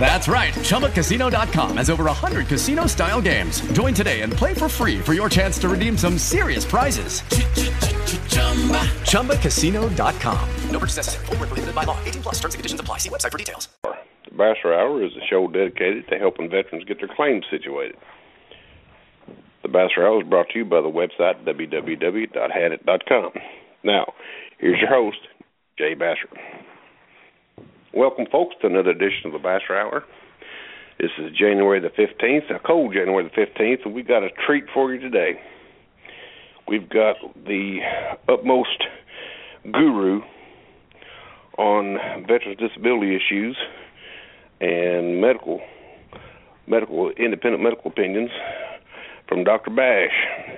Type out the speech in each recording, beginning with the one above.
That's right. ChumbaCasino.com has over 100 casino style games. Join today and play for free for your chance to redeem some serious prizes. ChumbaCasino.com. No purchase necessary. Full prohibited by law. 18 plus terms and conditions apply. See website for details. The Basser Hour is a show dedicated to helping veterans get their claims situated. The Basser Hour is brought to you by the website www.hadit.com. Now, here's your host, Jay Basser. Welcome, folks, to another edition of the Basser Hour. This is January the 15th, a cold January the 15th, and we've got a treat for you today. We've got the utmost guru on veterans' disability issues and medical, medical independent medical opinions from Dr. Bash.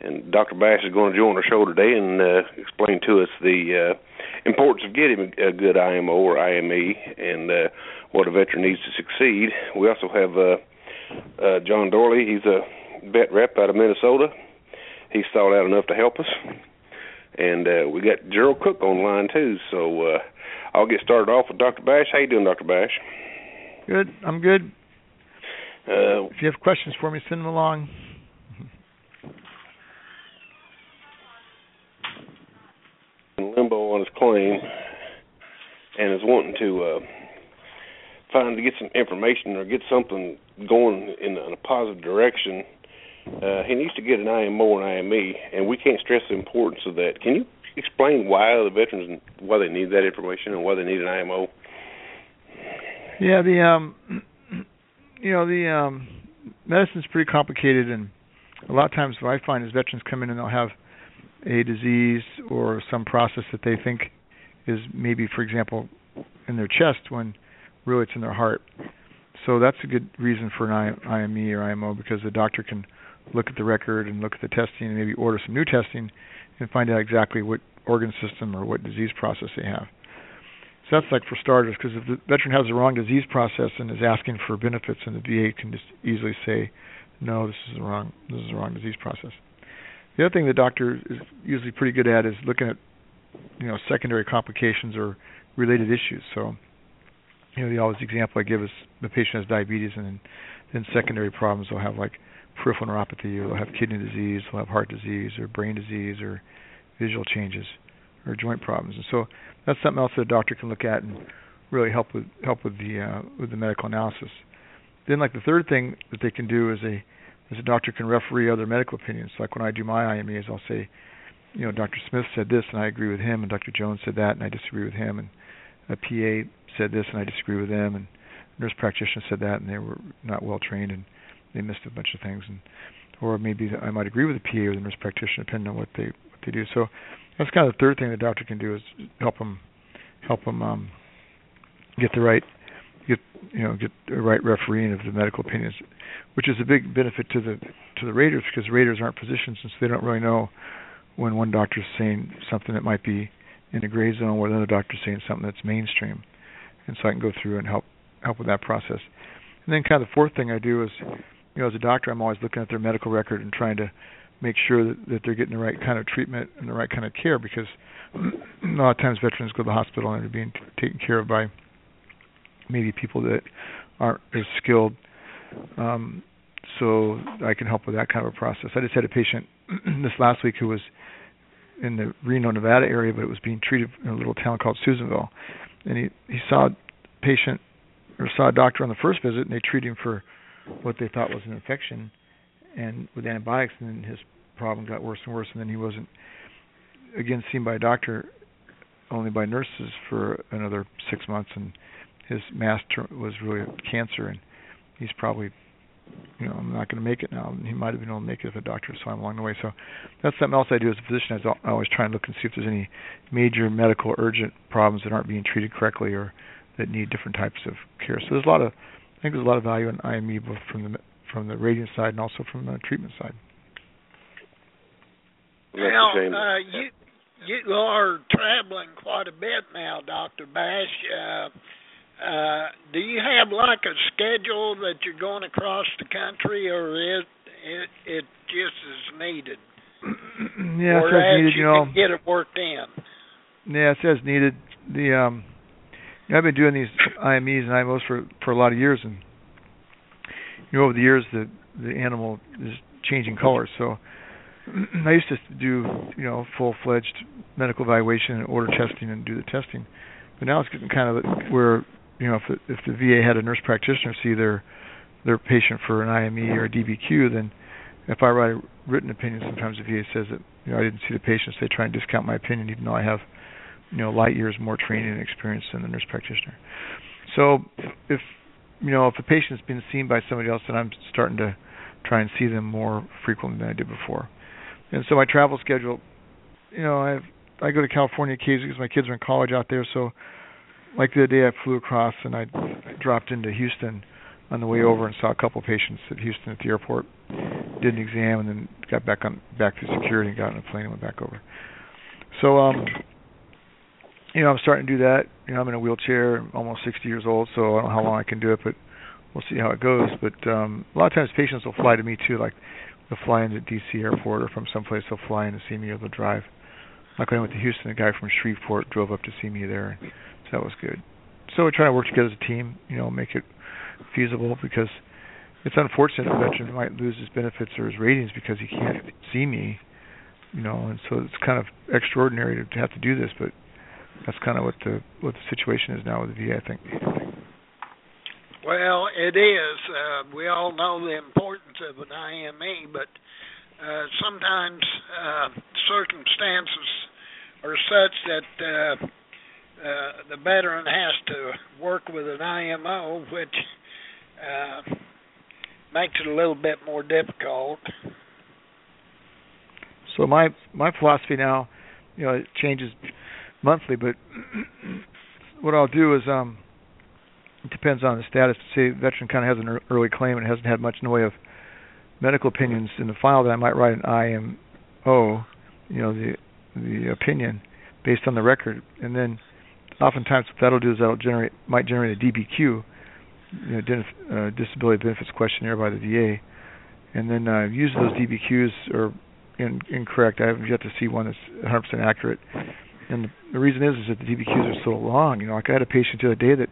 And Dr. Bash is going to join our show today and uh, explain to us the uh, importance of getting a good IMO or IME and uh, what a veteran needs to succeed. We also have uh, uh, John Dorley. He's a vet rep out of Minnesota. He's thought out enough to help us. And uh, we got Jerrel Cook on line too. So uh, I'll get started off with Dr. Bash. How you doing, Dr. Bash? Good. I'm good. Uh, if you have questions for me, send them along. In limbo on his claim and is wanting to uh, find to get some information or get something going in, in a positive direction, uh, he needs to get an IMO and IME, and we can't stress the importance of that. Can you explain why the veterans why they need that information and why they need an IMO? Yeah, the um, you know the um, medicine's pretty complicated, and a lot of times what I find is veterans come in and they'll have a disease or some process that they think is maybe, for example, in their chest when really it's in their heart. So that's a good reason for an IME or IMO because the doctor can look at the record and look at the testing and maybe order some new testing and find out exactly what organ system or what disease process they have. So that's like for starters, because if the veteran has the wrong disease process and is asking for benefits, and the VA can just easily say, "No, this is the wrong this is the wrong disease process." The other thing the doctor is usually pretty good at is looking at you know secondary complications or related issues. So you know the always example I give is the patient has diabetes and then, then secondary problems they'll have like peripheral neuropathy or they'll have kidney disease, they'll have heart disease or brain disease or visual changes or joint problems. And so that's something else that a doctor can look at and really help with help with the uh, with the medical analysis. Then like the third thing that they can do is a as a doctor can referee other medical opinions. Like when I do my IMEs, I'll say, you know, Dr. Smith said this and I agree with him, and Dr. Jones said that and I disagree with him, and a PA said this and I disagree with them, and nurse practitioner said that and they were not well trained and they missed a bunch of things, and or maybe I might agree with the PA or the nurse practitioner depending on what they what they do. So that's kind of the third thing the doctor can do is help them help them um, get the right get you know get the right refereeing of the medical opinions, which is a big benefit to the to the raters because raters aren't physicians and so they don't really know when one doctor is saying something that might be in the gray zone or another doctor saying something that's mainstream, and so I can go through and help help with that process. And then kind of the fourth thing I do is, you know, as a doctor, I'm always looking at their medical record and trying to make sure that, that they're getting the right kind of treatment and the right kind of care because a lot of times veterans go to the hospital and they're being t- taken care of by maybe people that aren't as skilled. Um, so I can help with that kind of a process. I just had a patient this last week who was in the Reno, Nevada area, but it was being treated in a little town called Susanville, and he he saw a patient or saw a doctor on the first visit, and they treated him for what they thought was an infection, and with antibiotics, and then his problem got worse and worse, and then he wasn't again seen by a doctor, only by nurses for another six months, and his mass was really cancer, and he's probably, you know, I'm not going to make it now. He might have been able to make it if a doctor saw him along the way. So that's something else I do as a physician. I always try and look and see if there's any major medical urgent problems that aren't being treated correctly or that need different types of care. So there's a lot of, I think there's a lot of value in IME both from the from the radiant side and also from the treatment side. Now, uh, you you are traveling quite a bit now, Doctor Bash. Uh, uh, do you have like a schedule that you're going across the country, or is it it just is needed? yeah, or it says needed. you, You know, get it worked in. Yeah, it says needed. The um, you know, I've been doing these IMEs and IMOs for for a lot of years, and you know, over the years the the animal is changing colors. So I used to do you know full fledged medical evaluation and order testing and do the testing, but now it's getting kind of where you know if the, if the VA had a nurse practitioner see their their patient for an IME or a DBQ, then if I write a written opinion, sometimes the VA says that you know I didn't see the patients. They try and discount my opinion, even though I have you know light years more training and experience than the nurse practitioner. So if you know if a patient's been seen by somebody else, then I'm starting to try and see them more frequently than I did before. And so my travel schedule, you know, I I go to California occasionally because my kids are in college out there. So like the day, I flew across and I, I dropped into Houston on the way over and saw a couple of patients at Houston at the airport. Did an exam and then got back on back to security and got on a plane and went back over. So um you know, I'm starting to do that. You know, I'm in a wheelchair, I'm almost 60 years old, so I don't know how long I can do it, but we'll see how it goes. But um a lot of times patients will fly to me too, like they'll fly into DC airport or from someplace they'll fly in to see me or they'll drive. Like when I went to Houston, a guy from Shreveport drove up to see me there, so that was good. So we try to work together as a team, you know, make it feasible because it's unfortunate a veteran might lose his benefits or his ratings because he can't see me, you know, and so it's kind of extraordinary to have to do this, but that's kind of what the what the situation is now with the VA, I think. Well, it is. Uh, we all know the importance of an IME, but uh, sometimes uh, circumstances are such that uh, uh, the veteran has to work with an IMO, which uh, makes it a little bit more difficult. So my my philosophy now, you know, it changes monthly, but what I'll do is um it depends on the status. Say the veteran kind of has an early claim and hasn't had much in the way of medical opinions in the file, then I might write an IMO, you know, the the opinion based on the record, and then oftentimes what that'll do is that'll generate might generate a DBQ, you know, uh, disability benefits questionnaire by the VA, and then uh, usually those DBQs are in, incorrect. I haven't yet to see one that's 100% accurate, and the, the reason is is that the DBQs are so long. You know, like I had a patient the other day that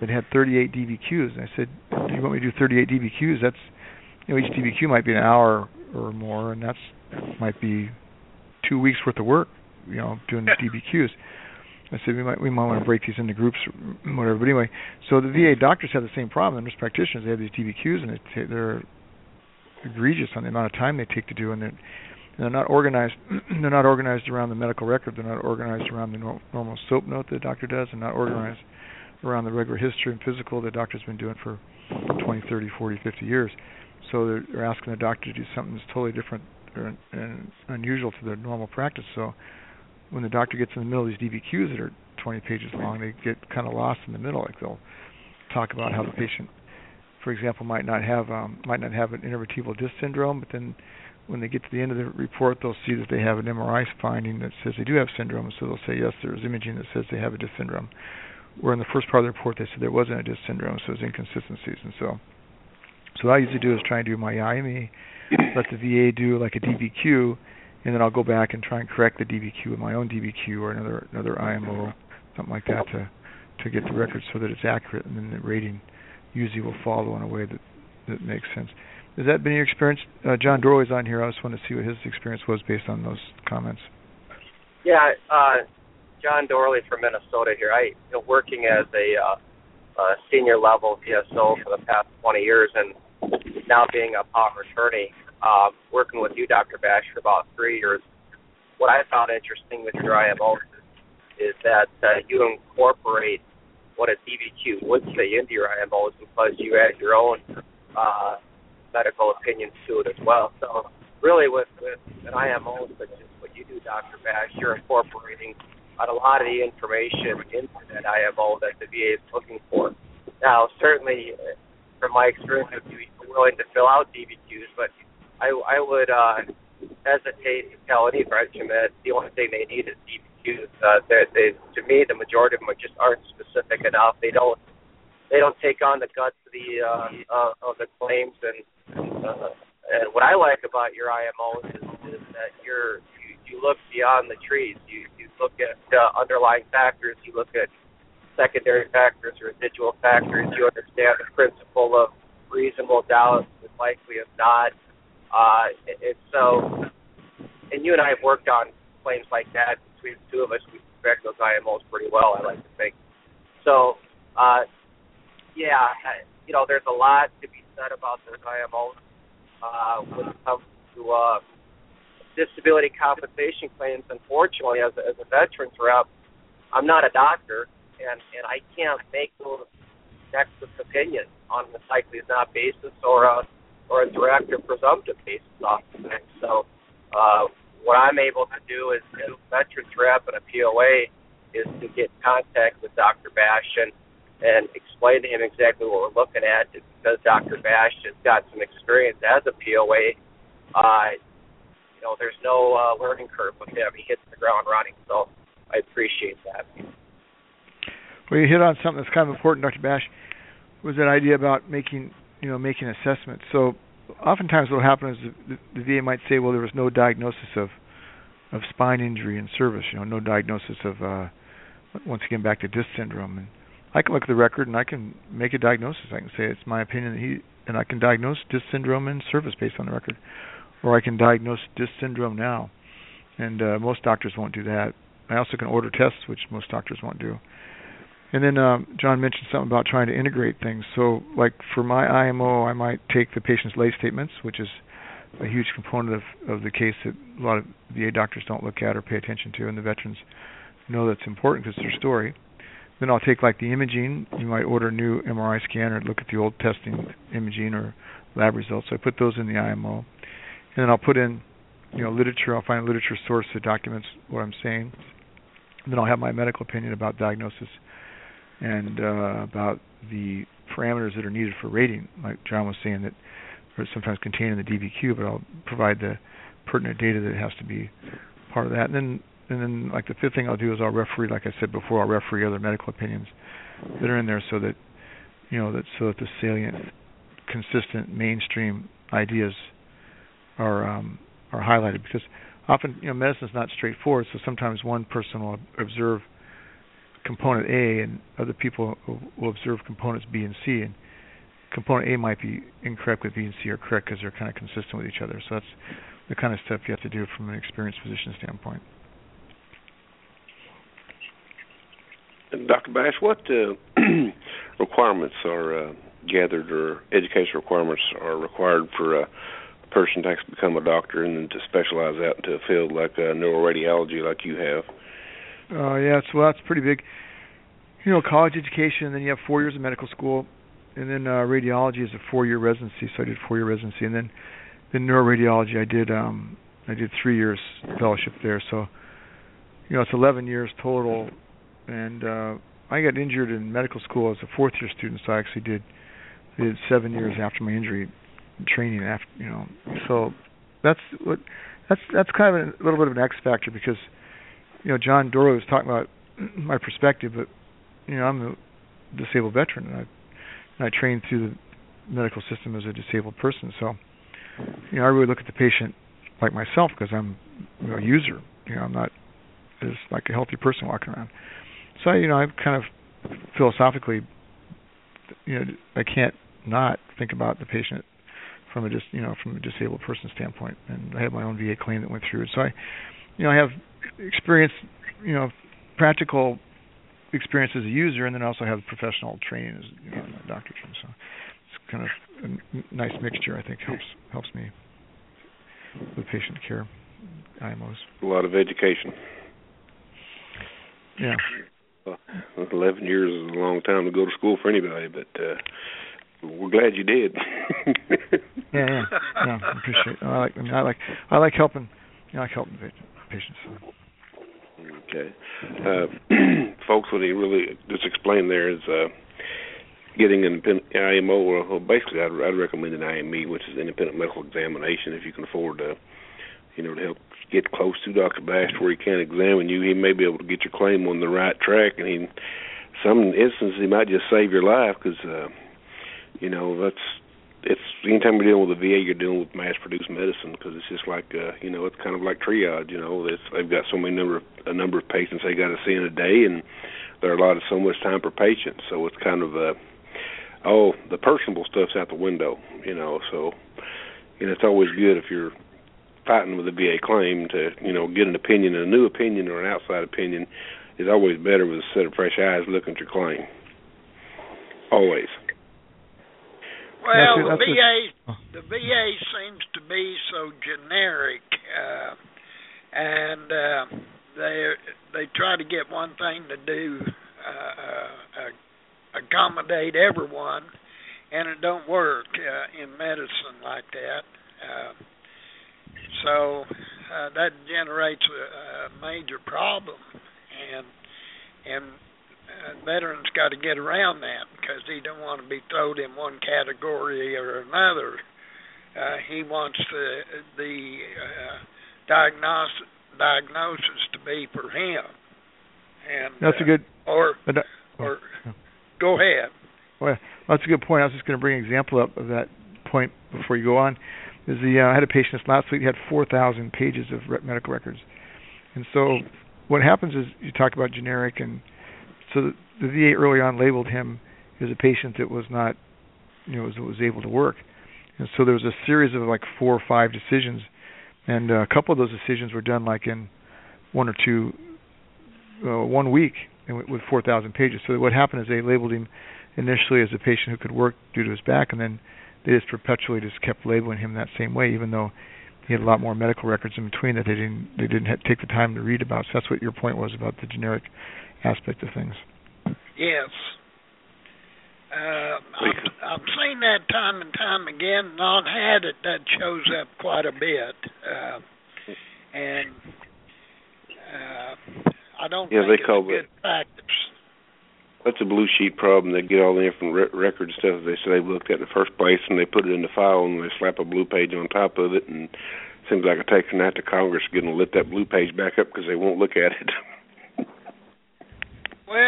that had 38 DBQs, and I said, "Do you want me to do 38 DBQs? That's you know, each DBQ might be an hour or more, and that's might be two weeks worth of work. You know, doing DBQs." I said we might we might want to break these into groups, or whatever. But anyway, so the VA doctors have the same problem. Nurse practitioners they have these DBQs, and they they're egregious on the amount of time they take to do, and they're they're not organized. they're not organized around the medical record. They're not organized around the no, normal SOAP note that the doctor does, and not mm-hmm. organized around the regular history and physical the doctor's been doing for 20, 30, 40, 50 years. So they're, they're asking the doctor to do something that's totally different or, and unusual to their normal practice. So when the doctor gets in the middle of these DBQs that are 20 pages long, they get kind of lost in the middle. Like they'll talk about how the patient, for example, might not have um, might not have an intervertebral disc syndrome, but then when they get to the end of the report, they'll see that they have an MRI finding that says they do have syndrome. So they'll say yes, there's imaging that says they have a disc syndrome. Where in the first part of the report they said there wasn't a disc syndrome, so there's inconsistencies. And so, so what I usually do is try and do my IME, let the VA do like a DBQ, and then I'll go back and try and correct the DBQ with my own DBQ or another another IMO, something like that, to to get the record so that it's accurate, and then the rating usually will follow in a way that that makes sense. Has that been your experience? Uh, John Dorley's on here. I just want to see what his experience was based on those comments. Yeah, uh, John Dorley from Minnesota here. I you know, working as a uh, senior level VSO for the past 20 years, and now being a power attorney, uh, working with you, Dr. Bash, for about three years. What I found interesting with your IMO is that uh, you incorporate what a DBQ would say into your IMOs because you add your own uh, medical opinions to it as well. So really, with with an IMO such as what you do, Dr. Bash, you're incorporating a lot of the information into that IMO that the VA is looking for. Now, certainly, from my experience, be willing to fill out DBQs, but I, I would uh, hesitate to tell any veteran that the only thing they need is DBQs. Uh, they, to me, the majority of them just aren't specific enough. They don't they don't take on the guts of the uh, uh, of the claims and uh, and what I like about your IMOs is, is that you're you, you look beyond the trees. You you look at uh, underlying factors. You look at secondary factors, residual factors. You understand the principle of reasonable doubt is likely of not. Uh, and so, and you and I have worked on claims like that between the two of us. We respect those IMOs pretty well. I like to think. So, uh, yeah, you know, there's a lot to be said about those IMOs uh, when it comes to uh, disability compensation claims. Unfortunately, as a, as a veterans rep, I'm not a doctor, and and I can't make those nexus opinions on the likely is not basis or a or a direct or presumptive basis of things. So, uh, what I'm able to do is, as a veterans rep and a POA, is to get in contact with Dr. Bash and and explain to him exactly what we're looking at. Because Dr. Bash has got some experience as a POA, uh, you know, there's no uh, learning curve with him. He hits the ground running, so I appreciate that. Well, you hit on something that's kind of important, Dr. Bash, was that idea about making, you know, making assessments. So, oftentimes what will happen is the, the VA might say, well, there was no diagnosis of of spine injury in service. You know, no diagnosis of uh, once again back to disc syndrome and I can look at the record and I can make a diagnosis. I can say it's my opinion that he and I can diagnose disc syndrome in service based on the record, or I can diagnose disc syndrome now. And uh, most doctors won't do that. I also can order tests, which most doctors won't do. And then um, John mentioned something about trying to integrate things. So, like for my IMO, I might take the patient's lay statements, which is a huge component of, of the case that a lot of VA doctors don't look at or pay attention to, and the veterans know that's important because it's their story. Then I'll take like the imaging. You might order a new MRI scan or look at the old testing imaging or lab results. So I put those in the IMO, and then I'll put in, you know, literature. I'll find a literature source that documents what I'm saying. And then I'll have my medical opinion about diagnosis and uh, about the parameters that are needed for rating. Like John was saying that are sometimes contained in the DBQ, but I'll provide the pertinent data that has to be part of that. And then and then like the fifth thing I'll do is I'll referee, like I said before, I'll referee other medical opinions that are in there so that you know that so that the salient, consistent mainstream ideas are um, are highlighted because often you know medicine is not straightforward. So sometimes one person will observe component A and other people will observe components B and C and component A might be incorrect with B and C are correct because they're kind of consistent with each other. So that's the kind of stuff you have to do from an experienced physician standpoint. Dr. Bash, what uh, requirements are uh, gathered or education requirements are required for a person to become a doctor and then to specialize out into a field like uh, neuroradiology, like you have? Uh, yeah, so that's pretty big. You know, college education, and then you have four years of medical school, and then uh, radiology is a four-year residency. So I did four-year residency, and then then neuroradiology, I did um, I did three years fellowship there. So you know, it's 11 years total and uh, I got injured in medical school as a fourth year student, so I actually did did seven years after my injury training after you know so that's what that's that's kind of a little bit of an X factor because you know John Dorley was talking about my perspective, but you know I'm a disabled veteran and I and I trained through the medical system as a disabled person, so you know I really look at the patient like myself because I'm you know, a user. You know I'm not as like a healthy person walking around. So you know, I kind of philosophically, you know, I can't not think about the patient from a just you know from a disabled person standpoint, and I have my own VA claim that went through. So I, you know, I have experience, you know, practical experience as a user, and then also have professional training as you know, a doctor. So it's kind of a nice mixture. I think helps helps me with patient care. IMOs. A lot of education. Yeah. Well, Eleven years is a long time to go to school for anybody, but uh, we're glad you did. yeah, yeah, yeah. I appreciate. It. I like. I, mean, I like. I like helping. You know, I like helping patients. Okay, uh, folks. What he really just explained there is uh, getting an IMO, or well, basically, I'd, I'd recommend an IME, which is independent medical examination, if you can afford to, you know, to help get close to Dr. Bash where he can examine you, he may be able to get your claim on the right track, and he some instances he might just save your life because uh, you know that's it's anytime you're dealing with the VA, you're dealing with mass-produced medicine because it's just like uh, you know it's kind of like triage. You know, it's, they've got so many number of a number of patients they got to see in a day, and they're allotted so much time per patient. So it's kind of uh, oh the personable stuff's out the window. You know, so know it's always good if you're fighting with a VA claim to you know get an opinion, a new opinion or an outside opinion is always better with a set of fresh eyes looking at your claim. Always. Well, the VA the VA seems to be so generic, uh, and uh, they they try to get one thing to do uh, uh, accommodate everyone, and it don't work uh, in medicine like that. Uh, so uh, that generates a, a major problem, and and uh, veterans got to get around that because he don't want to be thrown in one category or another. Uh, he wants the the uh, diagnosis diagnosis to be for him. And that's uh, a good or uh, or go ahead. Well, that's a good point. I was just going to bring an example up of that point before you go on. Is the uh, I had a patient last week. He had 4,000 pages of medical records, and so what happens is you talk about generic, and so the, the VA early on labeled him as a patient that was not, you know, was, was able to work, and so there was a series of like four or five decisions, and uh, a couple of those decisions were done like in one or two, uh, one week, and with 4,000 pages. So what happened is they labeled him initially as a patient who could work due to his back, and then they just perpetually just kept labeling him that same way, even though he had a lot more medical records in between that they didn't they didn't take the time to read about. So that's what your point was about the generic aspect of things. Yes. Uh, I've, I've seen that time and time again. Not had it that shows up quite a bit, uh, and uh, I don't yeah, think they it's call a good it, practice. That's a blue sheet problem. They get all the different re- record stuff they say they've looked at in the first place, and they put it in the file, and they slap a blue page on top of it, and it seems like it takes an act of Congress getting to lift that blue page back up because they won't look at it.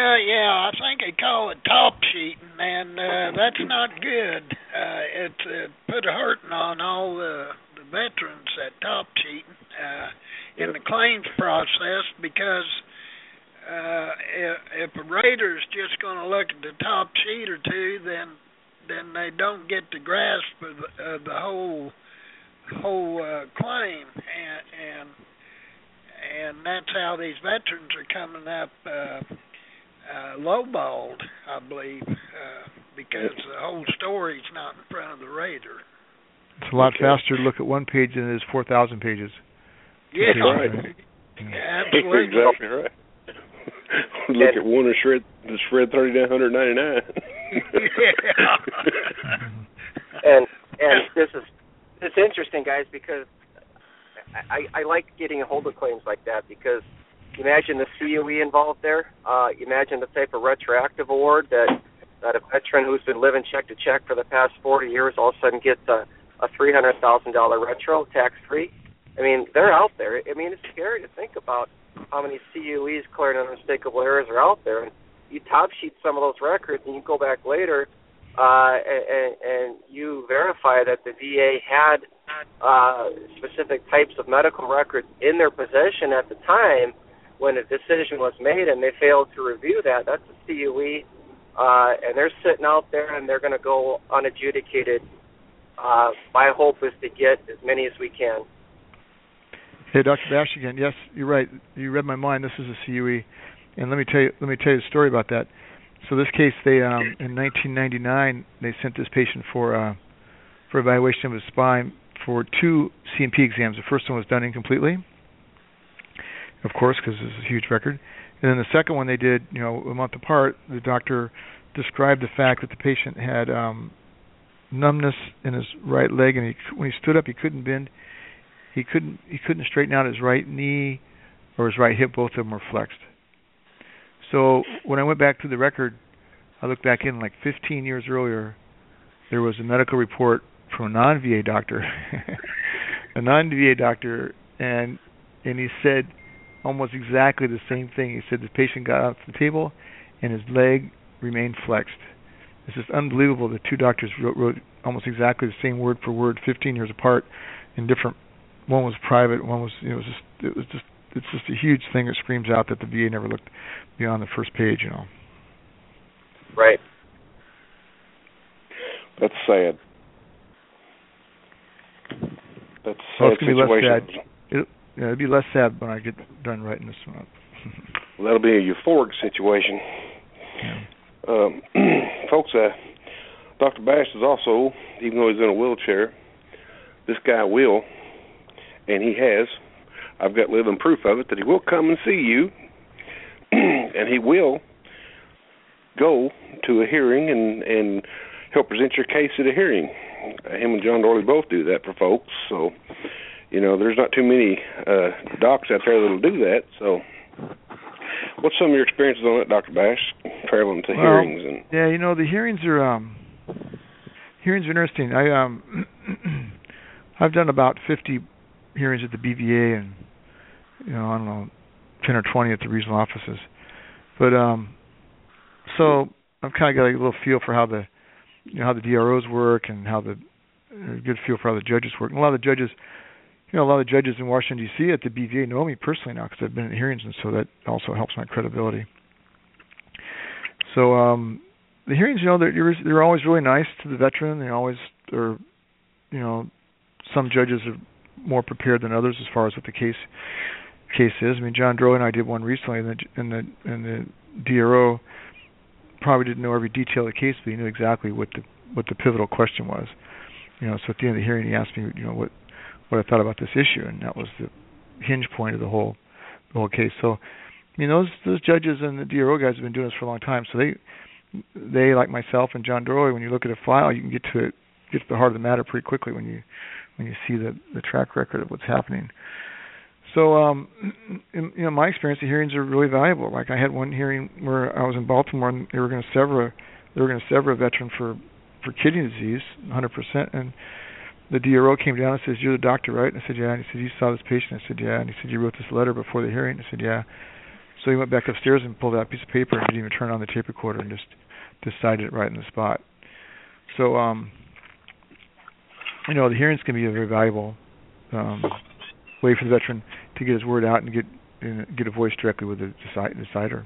Well, yeah, I think they call it top sheeting, and uh, that's not good. Uh, it uh, put a hurting on all the, the veterans that top sheeting uh, in the claims process because uh, if, if a rater's just going to look at the top sheet or two, then then they don't get the grasp of the, of the whole whole uh, claim, and and and that's how these veterans are coming up uh, uh, lowballed, I believe, uh, because the whole story's not in front of the rater. It's a lot Okay. faster to look at one page than it is 4,000 pages. Yeah, right. absolutely. exactly right. Look at one and shred the shred thirty nine hundred ninety nine. and and this is it's interesting, guys, because I, I like getting a hold of claims like that because imagine the CUE involved there. Uh, imagine the type of retroactive award that that a veteran who's been living check to check for the past 40 years all of a sudden gets a, a $300,000 retro tax free. I mean, they're out there. I mean, it's scary to think about how many CUEs clearing unmistakable errors are out there. And you top sheet some of those records, and you go back later uh, and, and you verify that the VA had uh, specific types of medical records in their possession at the time when a decision was made, and they failed to review that. That's a CUE, uh, and they're sitting out there, and they're going to go unadjudicated. Uh, my hope is to get as many as we can. Hey, Dr. Bash again. Yes, you're right. You read my mind. This is a CUE, and let me tell you. Let me tell you a story about that. So this case, they um, in 1999, they sent this patient for uh, for evaluation of his spine for two C&P exams. The first one was done incompletely, of course, because is a huge record. And then the second one they did, you know, a month apart. The doctor described the fact that the patient had um, numbness in his right leg, and he, when he stood up, he couldn't bend. He couldn't he couldn't straighten out his right knee or his right hip. Both of them were flexed. So when I went back to the record, I looked back in like 15 years earlier. There was a medical report from a non-VA doctor, a non-VA doctor, and and he said almost exactly the same thing. He said the patient got off the table and his leg remained flexed. It's just unbelievable. The two doctors wrote, wrote almost exactly the same word for word, 15 years apart, in different. One was private, one was. You know, it was just. It was just. It's just a huge thing that screams out that the VA never looked beyond the first page. You know. Right. That's sad. That's a Well, sad it's gonna be less situation. sad. It, yeah, it'd be less sad when I get done writing this one up. Well, that'll be a euphoric situation. Yeah. Um, folks, uh, Dr. Bash is also, even though he's in a wheelchair, this guy will, and he has, I've got living proof of it, that he will come and see you, and he will go to a hearing and, and help present your case at a hearing. Uh, him and John Dorley both do that for folks, so, you know, there's not too many uh, docs out there that'll do that, so. What's some of your experiences on that, Doctor Bash, traveling to Well, hearings and Yeah, you know the hearings are um hearings are interesting. I um I've done about 50 hearings at the BVA and you know I don't know 10 or 20 at the regional offices. But um so I've kind of got a little feel for how the you know how the DROs work and how the a good feel for how the judges work. And a lot of the judges you know, a lot of judges in Washington D.C. at the BVA know me personally now because I've been at hearings, and so that also helps my credibility. So um, the hearings, you know, they're they're always really nice to the veteran. They always are, you know, some judges are more prepared than others as far as what the case case is. I mean, John Droy and I did one recently, and the and the and the DRO probably didn't know every detail of the case, but he knew exactly what the what the pivotal question was. You know, so at the end of the hearing, he asked me, you know, what what I thought about this issue, and that was the hinge point of the whole the whole case. So, I mean, those those judges and the DRO guys have been doing this for a long time, so they they like myself and John Droy, when you look at a file, you can get to it, get to the heart of the matter pretty quickly when you when you see the the track record of what's happening. So, um, in, you know, my experience, the hearings are really valuable. Like I had one hearing where I was in Baltimore, and they were going to sever a, they were going to sever a veteran for for kidney disease, 100%, and the DRO came down and says, "You're the doctor, right?" And I said, "Yeah." And he said, "You saw this patient?" I said, "Yeah." And he said, "You wrote this letter before the hearing?" I said, "Yeah." So he went back upstairs and pulled out a piece of paper and didn't even turn on the tape recorder and just decided it right in the spot. So, um, you know, the hearings can be a very valuable um, way for the veteran to get his word out and get and get a voice directly with the deci- decider.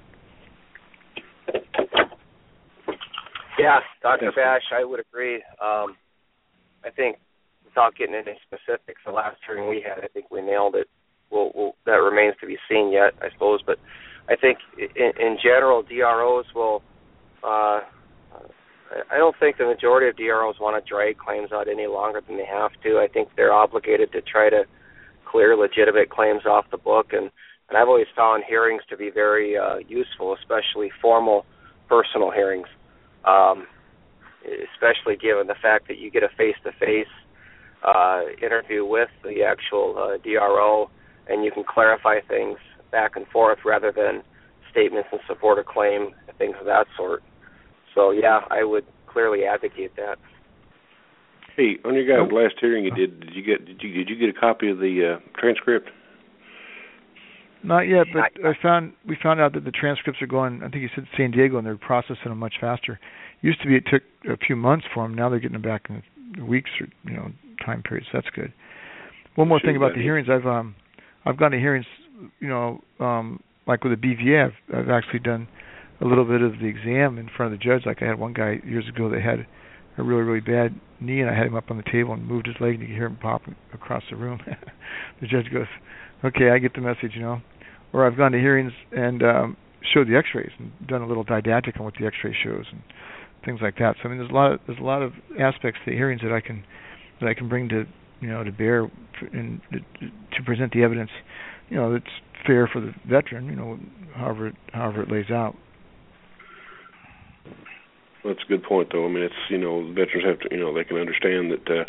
Yeah, Dr. Bash, I would agree. Um, I think without getting into specifics, the last hearing we had, I think we nailed it. We'll, we'll, that remains to be seen yet, I suppose. But I think in, in general, DROs will. Uh, I don't think the majority of DROs want to drag claims out any longer than they have to. I think they're obligated to try to clear legitimate claims off the book, and and I've always found hearings to be very uh, useful, especially formal personal hearings, um, especially given the fact that you get a face-to-face uh, interview with the actual uh, DRO, and you can clarify things back and forth rather than statements in support of claim, things of that sort. So yeah, I would clearly advocate that. Hey, on your guys' last hearing you did, did you get did you did you get a copy of the uh, transcript? Not yet, but Not I found we found out that the transcripts are going. I think you said San Diego, and they're processing them much faster. Used to be it took a few months for them. Now they're getting them back in weeks or you know time periods. That's good. One more Sure, thing about the hearings. I've um I've gone to hearings, you know, um like with the BVA. I've, I've actually done a little bit of the exam in front of the judge. Like I had one guy years ago that had a really really bad knee, and I had him up on the table and moved his leg, and you could hear him pop across the room. the judge goes, "Okay, I get the message," you know. Or I've gone to hearings and um showed the X-rays and done a little didactic on what the X-ray shows and things like that. So I mean, there's a lot of there's a lot of aspects to the hearings that I can that I can bring to you know to bear and to present the evidence, you know, that's fair for the veteran. You know, however it, however it lays out. That's a good point, though. I mean, it's you know, veterans have to you know they can understand that uh,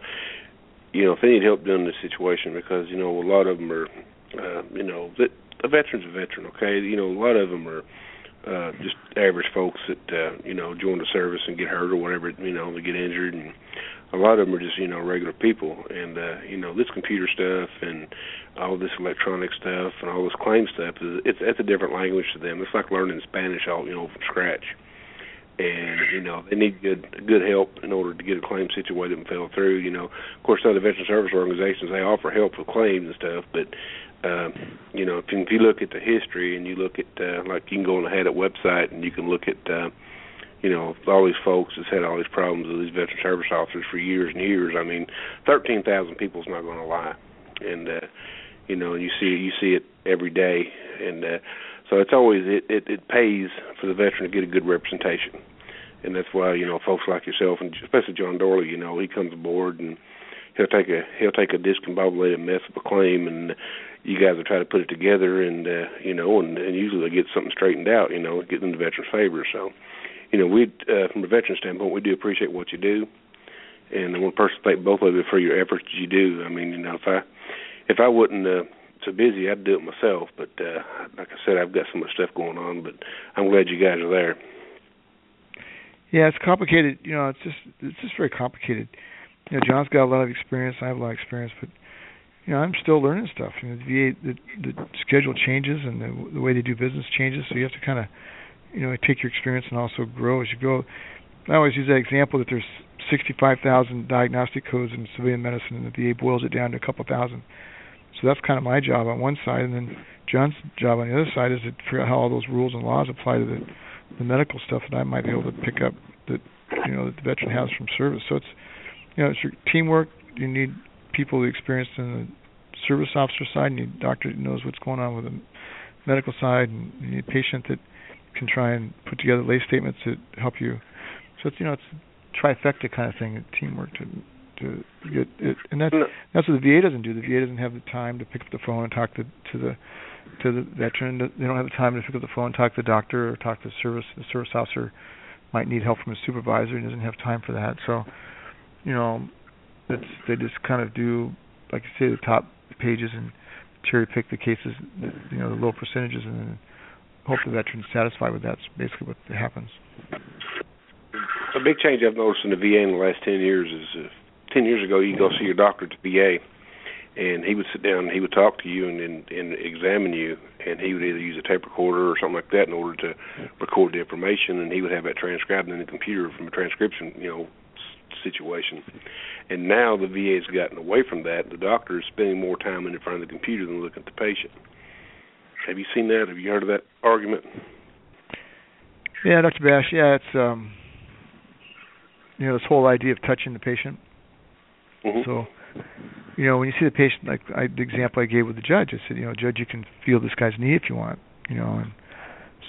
you know if they need help during this situation because you know a lot of them are uh, you know that a veteran's a veteran. Okay, you know a lot of them are uh, just average folks that uh, you know join the service and get hurt or whatever, you know, they get injured, and a lot of them are just you know regular people. And uh, you know, this computer stuff and all this electronic stuff and all this claim stuff is it's it's a different language to them. It's like learning Spanish all you know from scratch. And you know they need good good help in order to get a claim situated and fell through. You know, of course, other veteran service organizations they offer help with claims and stuff, but uh, you know, if, if you look at the history and you look at uh, like you can go on the HADIT website and you can look at uh, you know all these folks that's had all these problems with these veteran service officers for years and years. I mean, thirteen thousand people's not going to lie, and uh, you know, you see you see it every day, and uh, so it's always it, it it pays for the veteran to get a good representation, and that's why you know folks like yourself and especially John Dorley, you know, he comes aboard and he'll take a he'll take a discombobulated mess of a claim and you guys will try to put it together and uh you know and, and usually they get something straightened out you know get in the veteran's favor. So you know we uh from a veteran standpoint we do appreciate what you do. And I want to personally thank both of you for your efforts you do. I mean you know if I if I wasn't uh so busy I'd do it myself. But uh like I said I've got so much stuff going on but I'm glad you guys are there. Yeah it's complicated. You know it's just it's just very complicated. You know John's got a lot of experience. I have a lot of experience but you know, I'm still learning stuff. You know, the VA, the, the schedule changes and the, the way they do business changes, so you have to kind of, you know, take your experience and also grow as you go. I always use that example that there's 65,000 diagnostic codes in civilian medicine, and the VA boils it down to a couple thousand. So that's kind of my job on one side, and then John's job on the other side is to figure out how all those rules and laws apply to the the medical stuff that I might be able to pick up that you know that the veteran has from service. So it's you know it's your teamwork. You need people experienced in the service officer side, and you doctor knows what's going on with the medical side, and you need a patient that can try and put together lay statements that help you. So it's you know it's a trifecta kind of thing, teamwork to to get it, and that's mm. that's what the VA doesn't do. The VA doesn't have the time to pick up the phone and talk to to the to the veteran. They don't have the time to pick up the phone and talk to the doctor or talk to the service. The service officer might need help from a supervisor and doesn't have time for that. So, you know, it's they just kind of do like I say the top pages and cherry pick the cases, you know, the low percentages, and then hope the veteran's satisfied with that. That's basically what happens. A big change I've noticed in the VA in the last ten years is uh, ten years ago you go see your doctor at the VA, and he would sit down and he would talk to you and, and and examine you, and he would either use a tape recorder or something like that in order to record the information, and he would have that transcribed in the computer from a transcription, you know, situation. And now the VA has gotten away from that. The doctor is spending more time in front of the computer than looking at the patient. Have you seen that? Have you heard of that argument? Yeah, Dr. Bash. Yeah, it's um, you know this whole idea of touching the patient. Mm-hmm. So, you know, when you see the patient, like I, the example I gave with the judge, I said, you know, judge, you can feel this guy's knee if you want, you know, and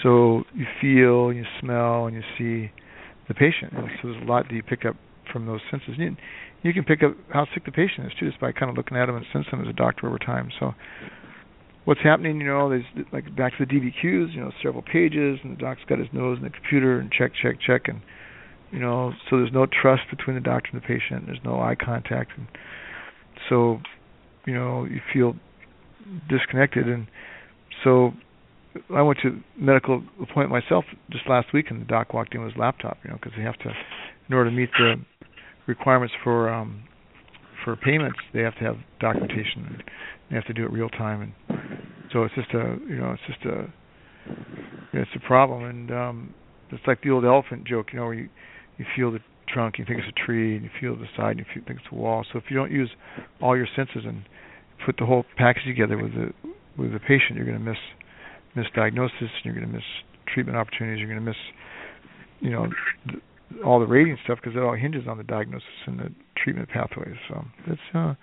so you feel, and you smell, and you see the patient. And so there's a lot that you pick up from those senses. You, you can pick up how sick the patient is too, just by kind of looking at him and sensing him as a doctor over time. So, what's happening? You know, there's like back to the DBQs. You know, several pages, and the doc's got his nose in the computer and check, check, check, and you know, so there's no trust between the doctor and the patient. There's no eye contact, and so you know you feel disconnected. And so I went to medical appointment myself just last week, and the doc walked in with his laptop. You know, because they have to, in order to meet the requirements for um for payments, they have to have documentation. And they have to do it real time, and so it's just a you know it's just a it's a problem. And um it's like the old elephant joke, you know, where you you feel the trunk, you think it's a tree, and you feel the side, and you think it's a wall. So if you don't use all your senses and put the whole package together with the with the patient, you're going to miss misdiagnosis, and you're going to miss treatment opportunities. You're going to miss, you know, the, all the rating stuff because it all hinges on the diagnosis and the treatment pathways. So it's uh,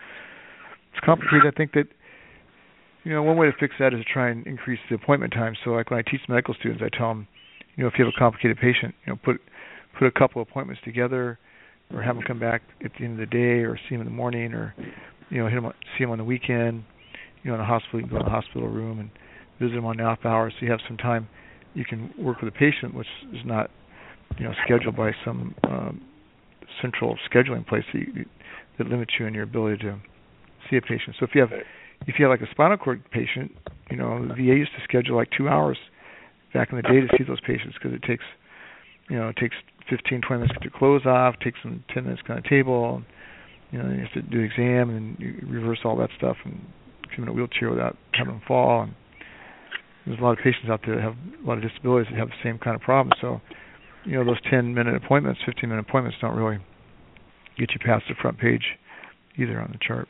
it's complicated. I think that you know one way to fix that is to try and increase the appointment time. So like when I teach medical students, I tell them, you know, if you have a complicated patient, you know, put put a couple appointments together, or have them come back at the end of the day, or see them in the morning, or you know, hit them, see them on the weekend. You know, in a hospital, you can go in the hospital room and visit them on off hours, so you have some time. You can work with a patient, which is not, you know, scheduled by some um, central scheduling place that, you, that limits you in your ability to see a patient. So if you have, if you have like a spinal cord patient, you know, the VA used to schedule like two hours back in the day to see those patients because it takes, you know, it takes 15, 20 minutes to get your clothes off, takes them 10 minutes to on the table, you know, you have to do the exam and you reverse all that stuff and them in a wheelchair without having them fall. And there's a lot of patients out there that have a lot of disabilities that have the same kind of problem. So, you know, those 10 minute appointments, 15 minute appointments don't really get you past the front page either on the chart.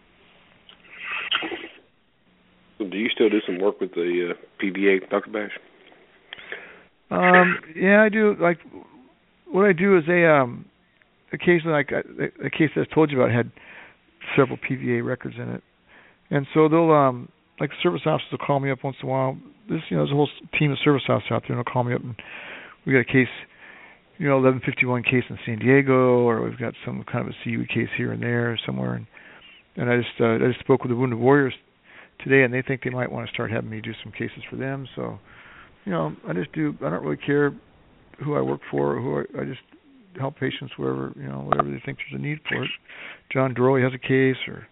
Do you still do some work with the uh, PVA, Dr. Bash? Um, yeah, I do. Like, what I do is they um, occasionally, like uh, the case that I told you about had several PVA records in it, and so they'll um, like service officers will call me up once in a while. This, you know, there's a whole team of service officers out there, and they'll call me up, and we got a case, you know, 1151 case in San Diego, or we've got some kind of a CUE case here and there somewhere, and and I just uh, I just spoke with the Wounded Warriors today, and they think they might want to start having me do some cases for them. So, you know, I just do. I don't really care who I work for or who I, I just help patients wherever you know whatever they think there's a need for it. John Dorley has a case, or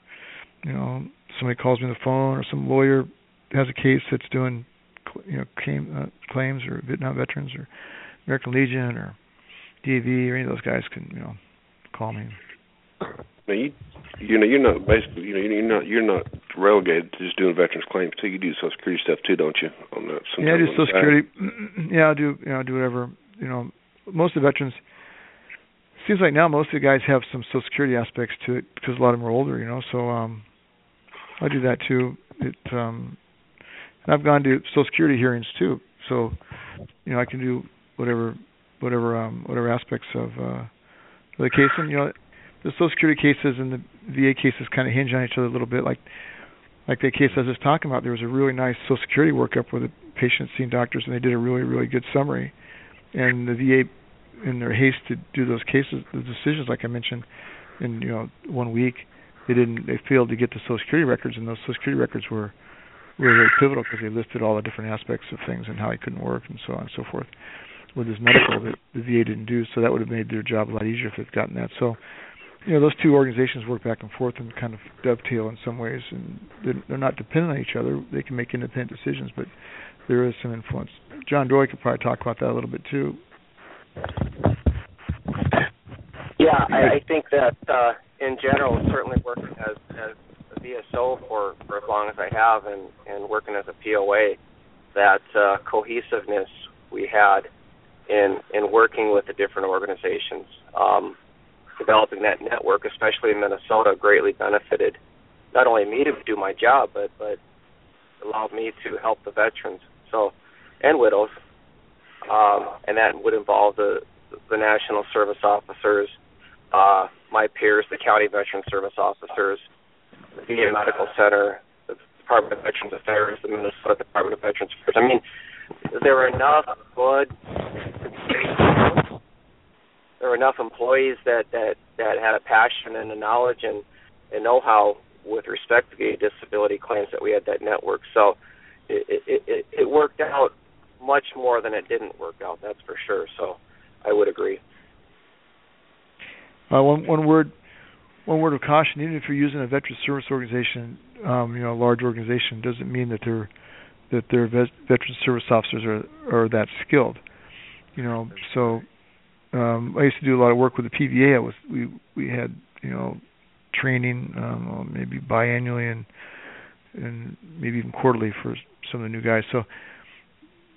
you know somebody calls me on the phone, or some lawyer has a case that's doing you know claim, uh, claims, or Vietnam veterans, or American Legion, or DAV, or any of those guys can you know call me. Now you you know, you're not basically, you know, you're not you're not relegated to just doing veterans claims too. You do Social Security stuff too, don't you? On that. Yeah, I do Social Security. Yeah, I do. You know, I do whatever. You know, most of the veterans. Seems like now most of the guys have some Social Security aspects to it because a lot of them are older. You know, so um, I do that too. It um, and I've gone to Social Security hearings too. So, you know, I can do whatever, whatever, um, whatever aspects of uh, the case. And you know, the Social Security cases and the VA cases kind of hinge on each other a little bit. Like like the case I was just talking about, there was a really nice Social Security workup where the patient seen doctors and they did a really really good summary, and the VA in their haste to do those cases, the decisions like I mentioned, in you know one week, they didn't they failed to get the Social Security records, and those Social Security records were really, really pivotal because they listed all the different aspects of things and how he couldn't work and so on and so forth with his medical that the VA didn't do. So that would have made their job a lot easier if they'd gotten that. So you know those two organizations work back and forth and kind of dovetail in some ways, and they're, not dependent on each other. They can make independent decisions, but there is some influence. John Dorley could probably talk about that a little bit too. Yeah, I, I think that uh, in general, certainly working as as a VSO for for as long as I have, and and working as a POA, that uh, cohesiveness we had in in working with the different organizations. Um, developing that network, especially in Minnesota, greatly benefited not only me to do my job, but but allowed me to help the veterans. So, and widows, um, and that would involve the the national service officers, uh, my peers, the county veteran service officers, the VA Medical Center, the Department of Veterans Affairs, the Minnesota Department of Veterans Affairs. I mean, there are enough good there were enough employees that that that had a passion and a knowledge and and know-how with respect to the disability claims that we had that network. So it, it, it, worked out much more than it didn't work out. That's for sure. So I would agree. Uh, one one word one word of caution: even if you're using a veteran service organization, um, you know, a large organization, doesn't mean that they're that their veteran service officers are are that skilled. You know, so um, I used to do a lot of work with the PVA. I was we we had you know training um, maybe biannually and and maybe even quarterly for some of the new guys. So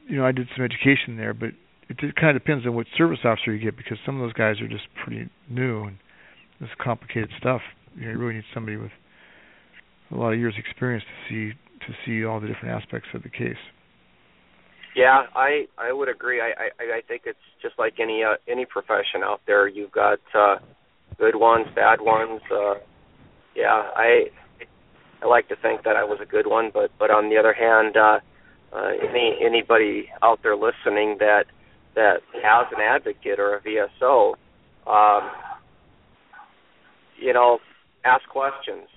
you know I did some education there, but it kind of depends on what service officer you get because some of those guys are just pretty new and it's complicated stuff. You, know, you really need somebody with a lot of years experience to see to see all the different aspects of the case. Yeah, I I would agree. I I, I think it's just like any uh, any profession out there. You've got uh, good ones, bad ones. Uh, yeah, I I like to think that I was a good one, but but on the other hand, uh, uh, any anybody out there listening that that has an advocate or a VSO, um, you know, ask questions,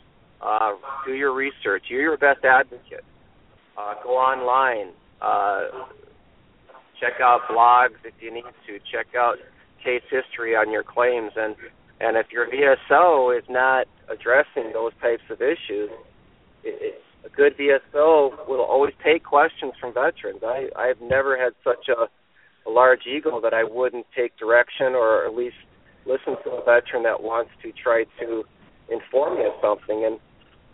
uh, do your research. You're your best advocate. Uh, go online, uh, check out blogs if you need to. Check out case history on your claims, and and if your VSO is not addressing those types of issues, it, a good VSO will always take questions from veterans. I I've never had such a, a large ego that I wouldn't take direction or at least listen to a veteran that wants to try to inform me of something. And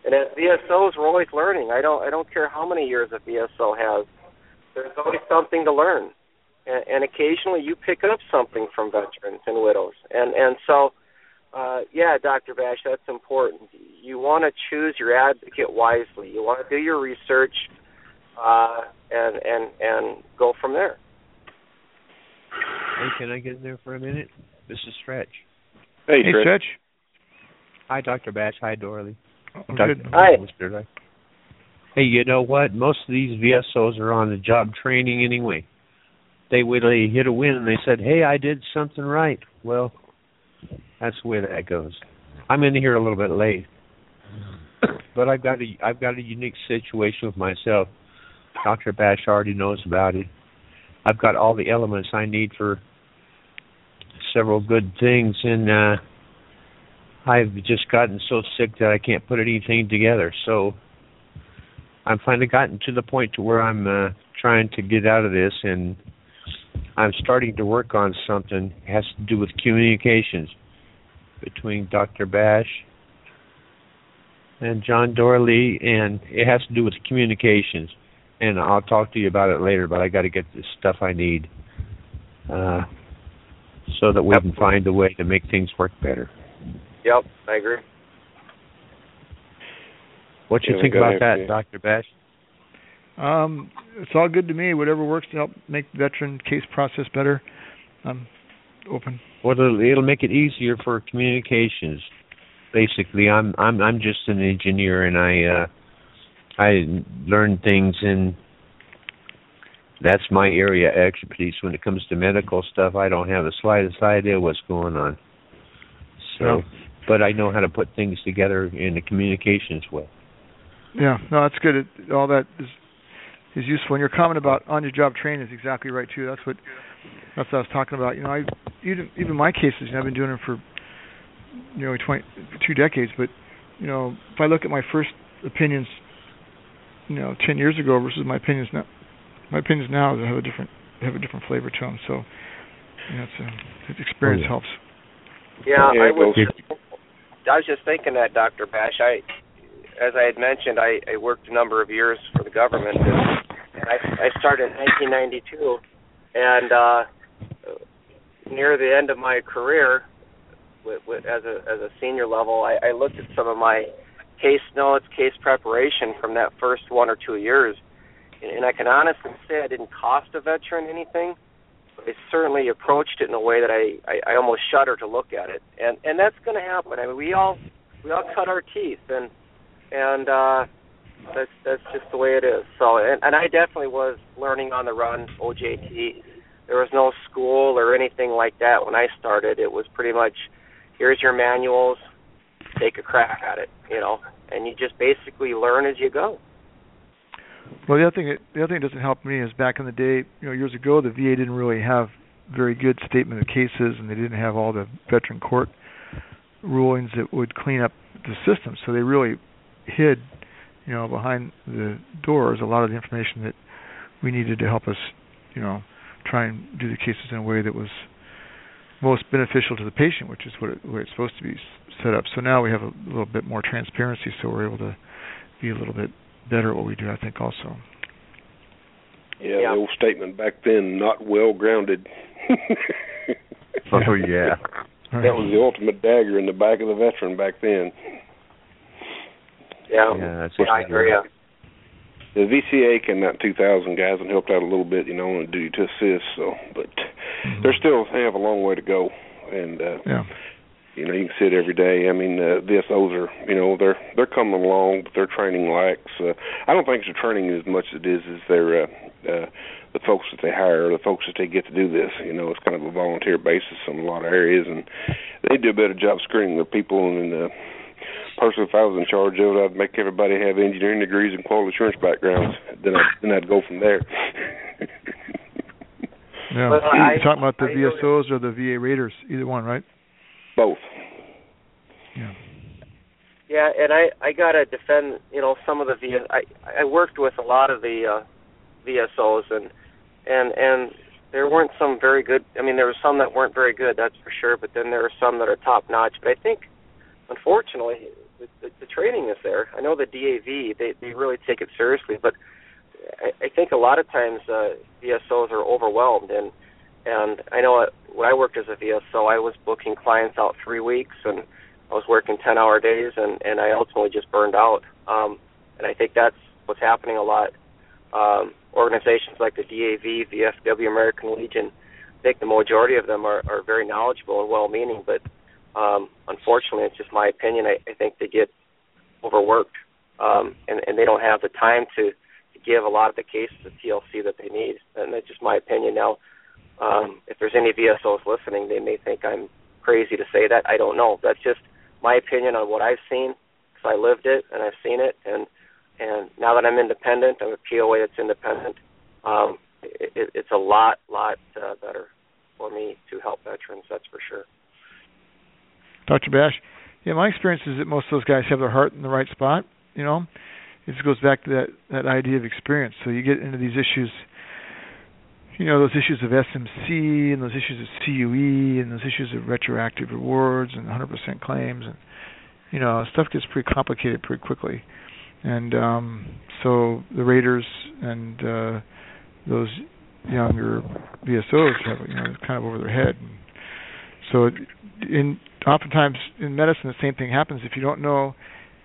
and as VSOs, we're always learning. I don't I don't care how many years a VSO has. There's always something to learn, and, and occasionally you pick up something from veterans and widows. And and so, uh, yeah, Dr. Bash, that's important. You want to choose your advocate wisely. You want to do your research, uh, and and and go from there. Hey, can I get in there for a minute? This is Stretch. Hey, Hey, Stretch. Stretch. Hi, Dr. Bash. Hi, Dorley. Oh, Dr. good. Hi. Mr. Hey, you know what? Most of these VSOs are on the job training anyway. They would they hit a win and they said, "Hey, I did something right." Well, that's the way that goes. I'm in here a little bit late, but I've got a I've got a unique situation with myself. Dr. Bash already knows about it. I've got all the elements I need for several good things, and uh I've just gotten so sick that I can't put anything together. So I've finally gotten to the point to where I'm uh, trying to get out of this, and I'm starting to work on something it has to do with communications between Dr. Bash and John Dorley, and it has to do with communications. And I'll talk to you about it later, but I got to get the stuff I need uh, so that we can find a way to make things work better. Yep, I agree. What you Yeah, think about that, Dr. Bash? Um, it's all good to me. Whatever works to help make the veteran case process better, I'm open. Well, it'll, it'll make it easier for communications. Basically, I'm I'm I'm just an engineer, and I uh, I learn things, and that's my area of expertise. When it comes to medical stuff, I don't have the slightest idea what's going on. So, Yeah. but I know how to put things together in a communications way. Yeah, no, that's good. It, all that is is useful. And your comment about on your job training is exactly right too. That's what that's what I was talking about. You know, I even even my cases, you know, I've been doing them for you know twenty two decades. But you know, if I look at my first opinions, you know, ten years ago versus my opinions now, my opinions now have a different have a different flavor to them. So, you know, it's a, experience Oh, yeah. helps. Yeah, Yeah, I was. I was just thinking that, Dr. Bash. I, as I had mentioned, I, I worked a number of years for the government, and, and I, I started in 1992, and uh, near the end of my career, with, with, as a as a senior level, I, I looked at some of my case notes, case preparation from that first one or two years, and, and I can honestly say I didn't cost a veteran anything. But I certainly approached it in a way that I, I, I almost shudder to look at it, and and that's going to happen. I mean, we all we all cut our teeth, and and uh, that's that's just the way it is. So, and, and I definitely was learning on the run. OJT. There was no school or anything like that when I started. It was pretty much, here's your manuals, take a crack at it, you know, and you just basically learn as you go. Well, the other thing the other thing that doesn't help me is back in the day, you know, years ago, the VA didn't really have very good statement of cases, and they didn't have all the veteran court rulings that would clean up the system. So they really hid, you know, behind the doors a lot of the information that we needed to help us, you know, try and do the cases in a way that was most beneficial to the patient, which is what it, where it's supposed to be set up. So now we have a little bit more transparency, so we're able to be a little bit better at what we do. I think also. Yeah, Yeah. the old statement back then, not well grounded. Oh yeah. That was the ultimate dagger in the back of the veteran back then. Yeah, Yeah, that's I hear ya. The VCA came out in 2000, guys, and helped out a little bit, you know, on duty to assist. So, but they're still they have a long way to go, and uh, Yeah. you know you can see it every day. I mean, uh, VSOs are you know they're they're coming along, but their training lacks. Uh, I don't think it's the training as much as it is as their uh, uh, the folks that they hire, the folks that they get to do this. You know, it's kind of a volunteer basis in a lot of areas, and they do a better job screening the people. And uh, personally, if I was in charge of it, I'd make everybody have engineering degrees and quality assurance backgrounds. Then I then I'd go from there. Yeah. Well, I- You're talking about the I VSOs or the VA raters, either one, right? Both. Yeah. Yeah, and I I gotta defend you know some of the V. I I worked with a lot of the uh, VSOs and and and there weren't some very good. I mean, there were some that weren't very good, that's for sure. But then there are some that are top notch. But I think, unfortunately, the, the, the training is there. I know the DAV they they really take it seriously, but I, I think a lot of times uh, VSOs are overwhelmed and and I know when I worked as a VSO, I was booking clients out three weeks and I was working 10 hour days and, and I ultimately just burned out. Um, and I think that's what's happening a lot. Um, organizations like the DAV, VFW, American Legion, I think the majority of them are, are very knowledgeable and well meaning, but um, unfortunately, it's just my opinion. I, I think they get overworked um, and, and they don't have the time to, to give a lot of the cases of TLC that they need. And that's just my opinion. Now, um, if there's any VSOs listening, they may think I'm crazy to say that. I don't know. That's just my opinion on what I've seen because I lived it and I've seen it, and and now that I'm independent, I'm a POA that's independent. Um, it, it's a lot, lot uh, better for me to help veterans. That's for sure. Dr. Bash, yeah, my experience is that most of those guys have their heart in the right spot. You know, it just goes back to that that idea of experience. So you get into these issues you know those issues of SMC and those issues of CUE and those issues of retroactive rewards and 100% claims and you know stuff gets pretty complicated pretty quickly and um so the raters and uh those younger VSOs have you know kind of over their head and so in oftentimes in medicine the same thing happens if you don't know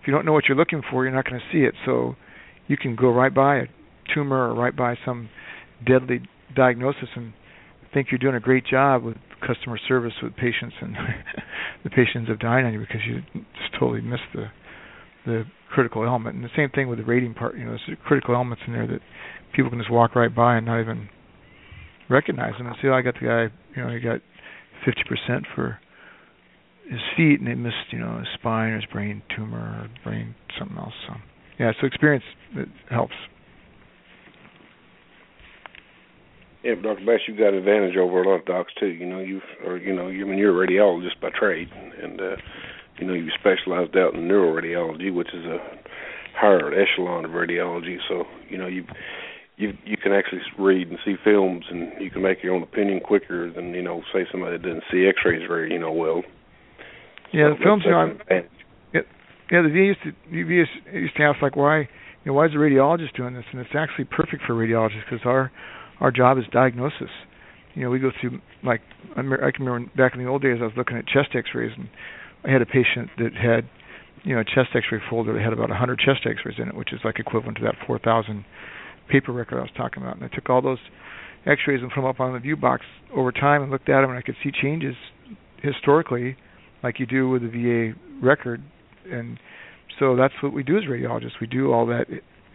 if you don't know what you're looking for you're not going to see it so you can go right by a tumor or right by some deadly diagnosis and think you're doing a great job with customer service with patients and the patients have died on you because you just totally missed the the critical element. And the same thing with the rating part, you know, there's critical elements in there that people can just walk right by and not even recognize them and say, oh, I got the guy, you know, he got 50% for his feet and they missed, you know, his spine or his brain tumor or brain something else. So, yeah, so experience it helps. Yeah, but Dr. Bash, you've got an advantage over a lot of docs too. You know, you've or you know, you I mean you're a radiologist by trade, and uh, you know you specialized out in neuroradiology, which is a higher echelon of radiology. So you know you you you can actually read and see films, and you can make your own opinion quicker than you know say somebody that doesn't see X-rays very you know well. Yeah, the films. You know, I'm, yeah, yeah, the VA used to the VA used to ask like why you know why is a radiologist doing this, and it's actually perfect for radiologists because our our job is diagnosis. You know, we go through like I can remember back in the old days I was looking at chest X-rays and I had a patient that had you know a chest X-ray folder that had about 100 chest X-rays in it, which is like equivalent to that 4,000 paper record I was talking about. And I took all those X-rays and put them up on the view box over time and looked at them and I could see changes historically, like you do with the VA record. And so that's what we do as radiologists. We do all that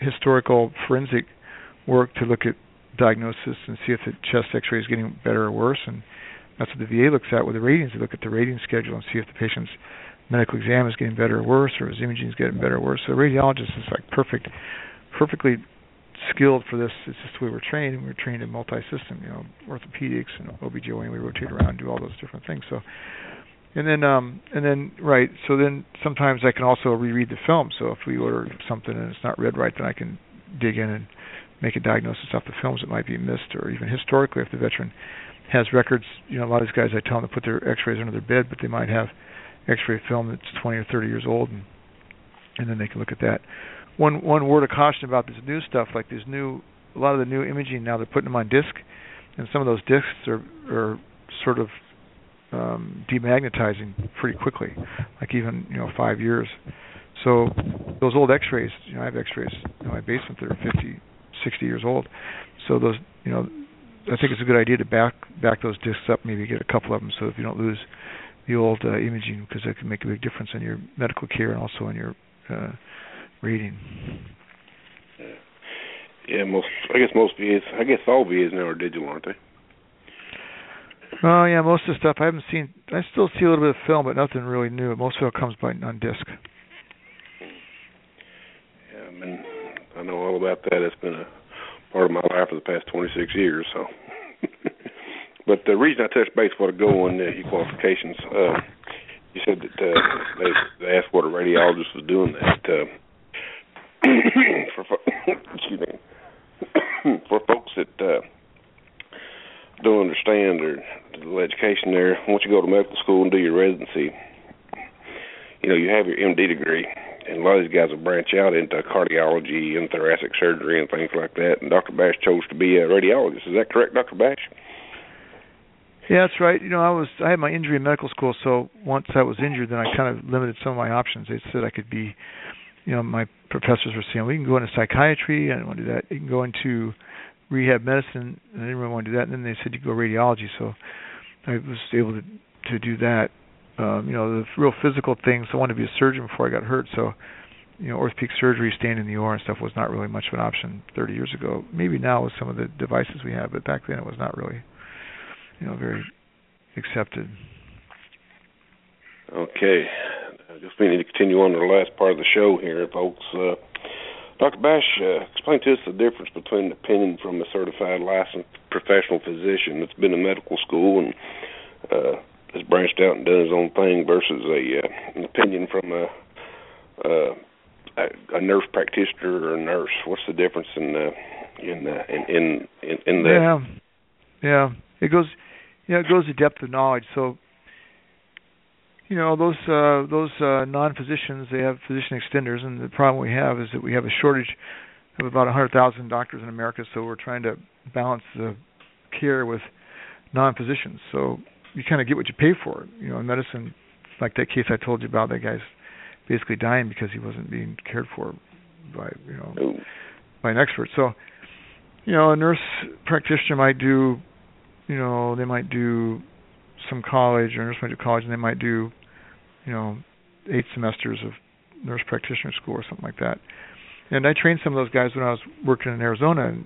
historical forensic work to look at diagnosis and see if the chest X-ray is getting better or worse. And that's what the VA looks at with the ratings. They look at the rating schedule and see if the patient's medical exam is getting better or worse, or his imaging is getting better or worse. So the radiologist is like perfect, perfectly skilled for this. It's just the way we're trained, we're trained in multi-system, you know, orthopedics and OBGYN. We rotate around and do all those different things. So, and then, um, and then, right. So then, sometimes I can also reread the film. So if we order something and it's not read right, then I can dig in and make a diagnosis off the films that might be missed, or even historically, if the veteran has records. You know, a lot of these guys I tell them to put their X-rays under their bed, but they might have X-ray film that's 20 or 30 years old, and and then they can look at that. One one word of caution about this new stuff, like this new, a lot of the new imaging now they're putting them on disc, and some of those discs are are sort of um, demagnetizing pretty quickly, like even you know five years. So those old X-rays, you know, I have X-rays in my basement that are 50, 60 years old. So those, you know, I think it's a good idea to back back those discs up, maybe get a couple of them, so if you don't lose the old uh, imaging, because that can make a big difference in your medical care and also in your uh, reading. Yeah, most. I guess most VAs. I guess all VAs now are digital, aren't they? Oh yeah, most of the stuff I haven't seen. I still see a little bit of film, but nothing really new. Most of it comes by on disc. Yeah, I mean, I know all about that. It's been a part of my life for the past 26 years. So, but the reason I touched base before I go on uh, qualifications, uh, you said that uh, they they asked what a radiologist was doing that. Uh, for excuse me, for folks that uh, don't understand or the education there, once you go to medical school and do your residency, you know you have your MD degree, and a lot of these guys will branch out into cardiology and thoracic surgery and things like that. And Dr. Bash chose to be a radiologist. Is that correct, Dr. Bash? Yeah, that's right. You know, I was I had my injury in medical school, so once I was injured, then I kind of limited some of my options. They said I could be, you know, my professors were saying, we can go into psychiatry. I didn't want to do that. You can go into rehab medicine. I didn't really want to do that. And then they said you go radiology, so I was able to to do that. Um, you know, the real physical things. I wanted to be a surgeon before I got hurt, so you know, orthopedic surgery, staying in the OR and stuff was not really much of an option 30 years ago. Maybe now with some of the devices we have, but back then it was not really, you know, very accepted. Okay, I guess we need to continue on to the last part of the show here, folks. Uh, Dr. Bash, uh, explain to us the difference between an opinion from a certified licensed professional physician that's been in medical school and uh, has branched out and done his own thing versus a uh, an opinion from a, uh, a a nurse practitioner or a nurse. What's the difference in uh, in, uh, in in in in the yeah yeah it goes yeah it goes to depth of knowledge. So you know those uh, those uh, non-physicians they have physician extenders, and the problem we have is that we have a shortage of about 100,000 doctors in America. So we're trying to balance the care with non-physicians. So you kind of get what you pay for. You know, in medicine, like that case I told you about, that guy's basically dying because he wasn't being cared for by you know Ooh. by an expert. So, you know, a nurse practitioner might do, you know, they might do some college, or nurse might do college, and they might do, you know, eight semesters of nurse practitioner school or something like that. And I trained some of those guys when I was working in Arizona, and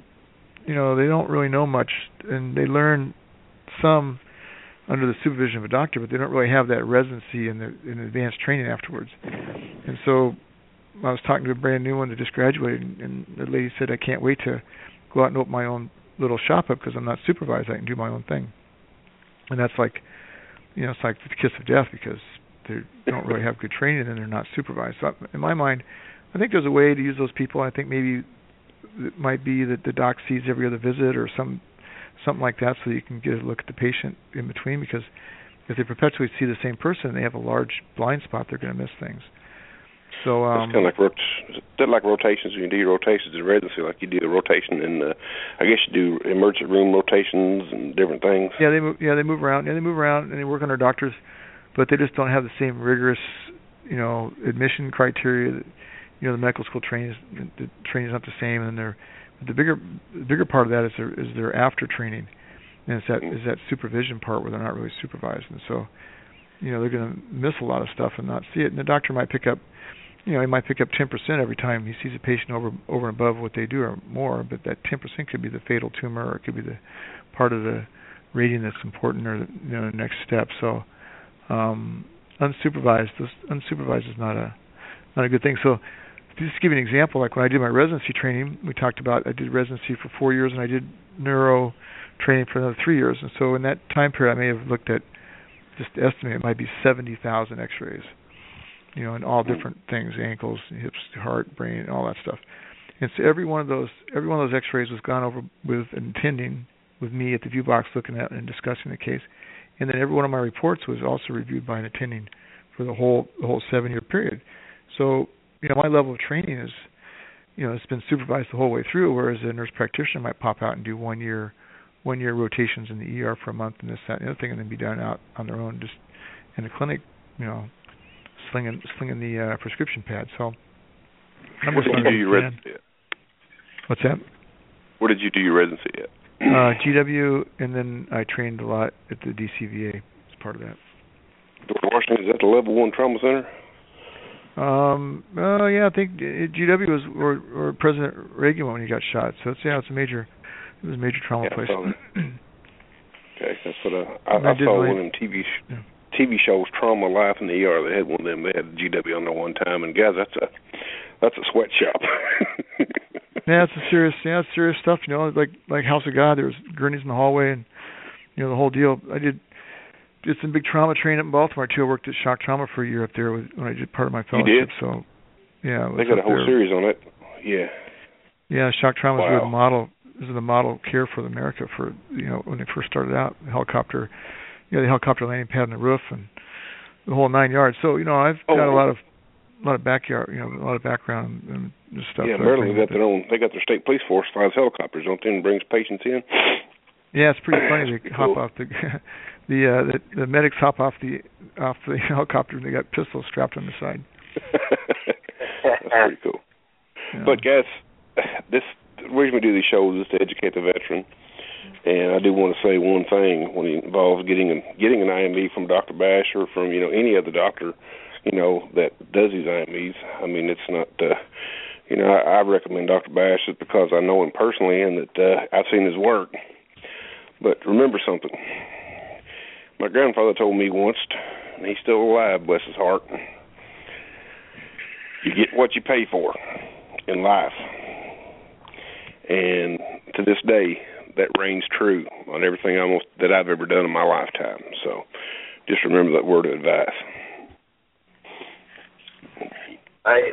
you know, they don't really know much, and they learn some under the supervision of a doctor, but they don't really have that residency and the in advanced training afterwards. And so I was talking to a brand new one that just graduated, and the lady said, "I can't wait to go out and open my own little shop up because I'm not supervised. I can do my own thing." And that's like, you know, it's like the kiss of death because they don't really have good training and they're not supervised. So in my mind, I think there's a way to use those people. I think maybe it might be that the doc sees every other visit or some something like that so you can get a look at the patient in between because if they perpetually see the same person they have a large blind spot they're going to miss things so um it's kind of like rot- that like rotations. You do your rotations in residency like you do the rotation in the I guess you do emergency room rotations and different things. Yeah they move yeah they move around yeah they move around and they work on their doctors but they just don't have the same rigorous you know admission criteria that you know the medical school training is the training is not the same and they're the bigger the bigger part of that is their is their after training, and it's that is that supervision part where they're not really supervised, and so you know they're going to miss a lot of stuff and not see it. And the doctor might pick up, you know, he might pick up 10% every time he sees a patient over over and above what they do or more, but that 10% could be the fatal tumor or it could be the part of the rating that's important or you know the next step. So um, unsupervised, this unsupervised is not a not a good thing. So just to give you an example, like when I did my residency training, we talked about I did residency for four years and I did neuro training for another three years. And so in that time period, I may have looked at just estimate it might be seventy thousand X-rays, you know, in all different things, ankles, hips, heart, brain, all that stuff. And so every one of those, every one of those X-rays was gone over with an attending with me at the view box, looking at and discussing the case. And then every one of my reports was also reviewed by an attending for the whole the whole seven year period. So you know, my level of training is, you know, it's been supervised the whole way through. Whereas a nurse practitioner might pop out and do one year, one year rotations in the ER for a month and this, that, and the other thing, and then be done out on their own, just in the clinic, you know, slinging slinging the uh, prescription pad. So, I'm what did you do your residency at? What's that? Where did you do your residency at? uh, GW, and then I trained a lot at the DCVA as part of that. George Washington is that the level one trauma center? Um. Uh. Yeah. I think GW was or, or President Reagan when he got shot. So it's yeah. It's a major. It was a major trauma yeah, place. okay, that's what I, I, I, I saw one of them TV sh- yeah. TV shows, Trauma Life in the ER. They had one of them. They had GW on there one time, and guys, that's a that's a sweatshop. yeah, it's a serious, yeah, it's serious stuff. You know, like like House of God. There was gurneys in the hallway, and you know the whole deal. I did did some big trauma training in Baltimore too. I worked at Shock Trauma for a year up there with, when I did part of my fellowship. You did? So yeah, they got a whole there. series on it. Yeah. Yeah, Shock Trauma wow. is the model. This is the model care for America for you know when they first started out. Helicopter, you know, the helicopter landing pad on the roof and the whole nine yards. So you know, I've oh, got a lot of a lot of backyard, you know, a lot of background and stuff. Yeah, Maryland got their own. They got their state police force flies helicopters, don't they, and brings patients in. Yeah, it's pretty funny. They hop off the the uh the, the medics hop off the off the helicopter and they got pistols strapped on the side. That's pretty cool. Yeah. But guys, this the reason we do these shows is to educate the veteran. And I do want to say one thing when it involves getting an, getting an IME from Dr. Bash or from you know any other doctor, you know that does these IMEs. I mean, it's not. uh you know, I, I recommend Dr. Bash just because I know him personally and that uh, I've seen his work. But remember something. My grandfather told me once, and he's still alive, bless his heart. You get what you pay for in life. And to this day, that reigns true on everything almost that I've ever done in my lifetime. So just remember that word of advice. I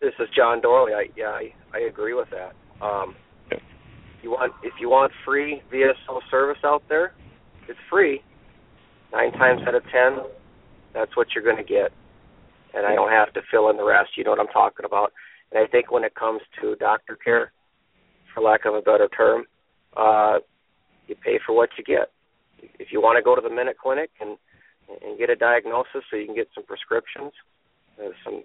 this is John Dorley. I yeah, I, I agree with that. Um you want if you want free VSO service out there, it's free. Nine times out of ten, that's what you're going to get, and I don't have to fill in the rest. You know what I'm talking about. And I think when it comes to doctor care, for lack of a better term, uh, you pay for what you get. If you want to go to the Minute Clinic and and get a diagnosis so you can get some prescriptions, uh, some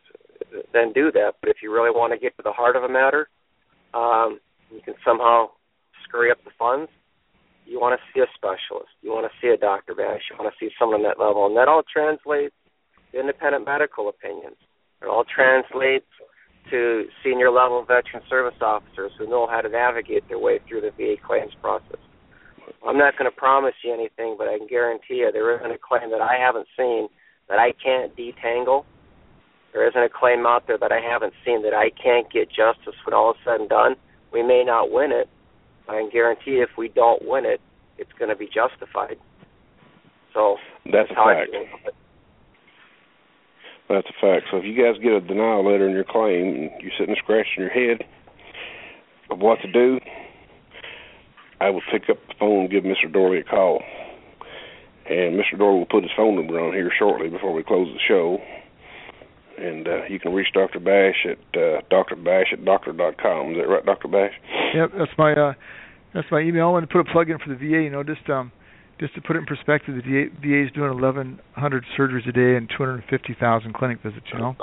then do that. But if you really want to get to the heart of a matter, um, you can somehow scurry up the funds. You want to see a specialist. You want to see a Dr. Bash. You want to see someone at that level. And that all translates to independent medical opinions. It all translates to senior level veteran service officers who know how to navigate their way through the VA claims process. I'm not going to promise you anything, but I can guarantee you there isn't a claim that I haven't seen that I can't detangle. There isn't a claim out there that I haven't seen that I can't get justice when all is said and done. We may not win it, but I can guarantee if we don't win it, it's going to be justified. So That's a how I fact. feel about it. That's a fact. So if you guys get a denial letter in your claim and you're sitting scratching your head of what to do, I will pick up the phone and give Mr. Dorley a call. And Mr. Dorley will put his phone number on here shortly before we close the show. And uh, you can reach Dr. Bash at uh, drbash at doctor dot com. Is that right, Dr. Bash? Yep, that's my uh that's my email. I want to put a plug in for the VA, you know, just um just to put it in perspective, the VA, VA is doing 1,100 surgeries a day and 250,000 clinic visits. You know,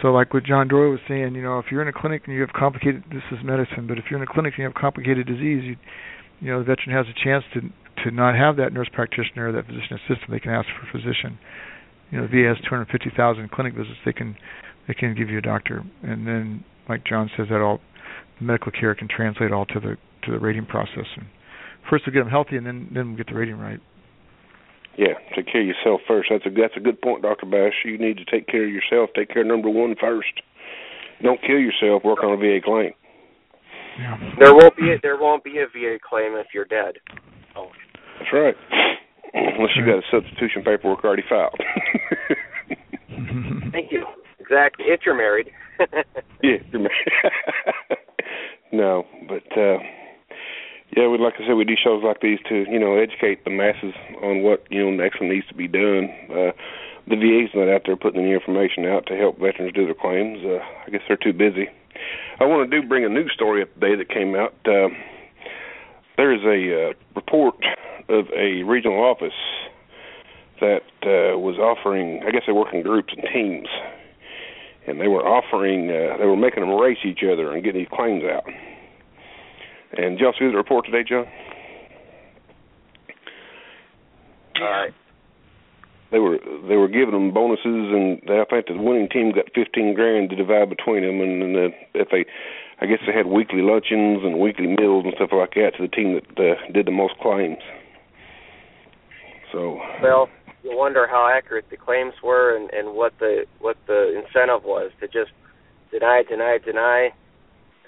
so like what John Dorley was saying, you know, if you're in a clinic and you have complicated, this is medicine, but if you're in a clinic and you have complicated disease, you, you know, the veteran has a chance to to not have that nurse practitioner or that physician assistant. They can ask for a physician. You know, VA has 250,000 clinic visits. They can they can give you a doctor, and then like John says, that all medical care can translate all to the to the rating process. And first we get them healthy, and then then we get the rating right. Yeah, take care of yourself first. That's a that's a good point, Doctor Bash. You need to take care of yourself. Take care of number one first. Don't kill yourself. Work on a VA claim. Yeah. There won't be a, there won't be a VA claim if you're dead. Oh. That's right. Unless you got a substitution paperwork already filed. Thank you. Exactly. If you're married. yeah. you're married. no, but uh yeah, we like I said, we do shows like these to you know educate the masses on what you know next needs to be done. Uh, the VA's not out there putting any information out to help veterans do their claims. Uh, I guess they're too busy. I want to do bring a news story up today that came out. Uh, there is a uh, report of a regional office that uh, was offering. I guess they work in groups and teams, and they were offering. Uh, they were making them race each other and getting these claims out. And did y'all see the report today, John? Uh, They were they were giving them bonuses, and they, I think the winning team got fifteen grand to divide between them, and, and if they, I guess they had weekly luncheons and weekly meals and stuff like that to the team that uh, did the most claims. So well, you wonder how accurate the claims were and, and what the what the incentive was to just deny, deny, deny.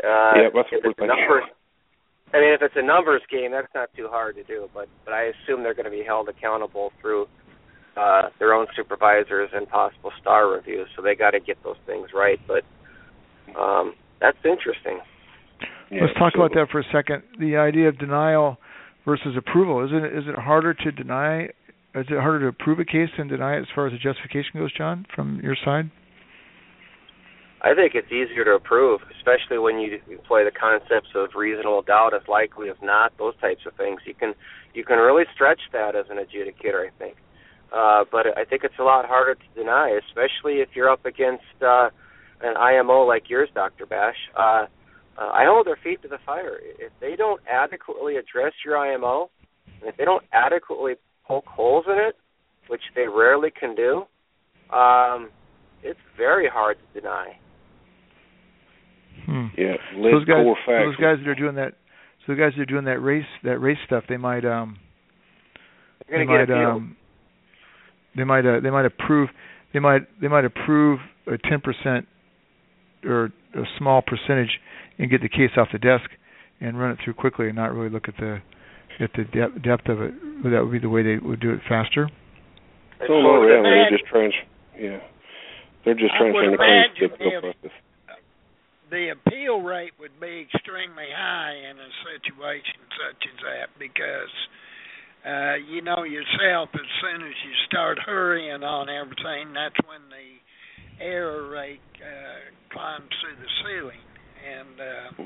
Uh, Yeah, that's what we're thinking. numbers I mean, if it's a numbers game, that's not too hard to do. But but I assume they're going to be held accountable through uh, their own supervisors and possible star reviews. So they got to get those things right. But um, that's interesting. Yeah, Let's talk so, about that for a second. The idea of denial versus approval is it is it harder to deny? Is it harder to approve a case than deny it as far as the justification goes, John, from your side? I think it's easier to approve, especially when you employ the concepts of reasonable doubt, as likely as not, those types of things. You can you can really stretch that as an adjudicator, I think. Uh, but I think it's a lot harder to deny, especially if you're up against uh, an IMO like yours, Dr. Bash. Uh, uh, I hold their feet to the fire. If they don't adequately address your IMO, and if they don't adequately poke holes in it, which they rarely can do, um, it's very hard to deny. Yeah, those guys, those guys that are doing that, so the guys that are doing that race, that race stuff, they might, um, they might, um, they might, uh, they might approve, they might, they might approve a ten percent or a small percentage and get the case off the desk and run it through quickly and not really look at the at the depth, depth of it. That would be the way they would do it faster. So no, yeah, they're just trying. Yeah, they're just trying to the process the appeal rate would be extremely high in a situation such as that because uh you know yourself as soon as you start hurrying on everything that's when the error rate uh climbs through the ceiling. And uh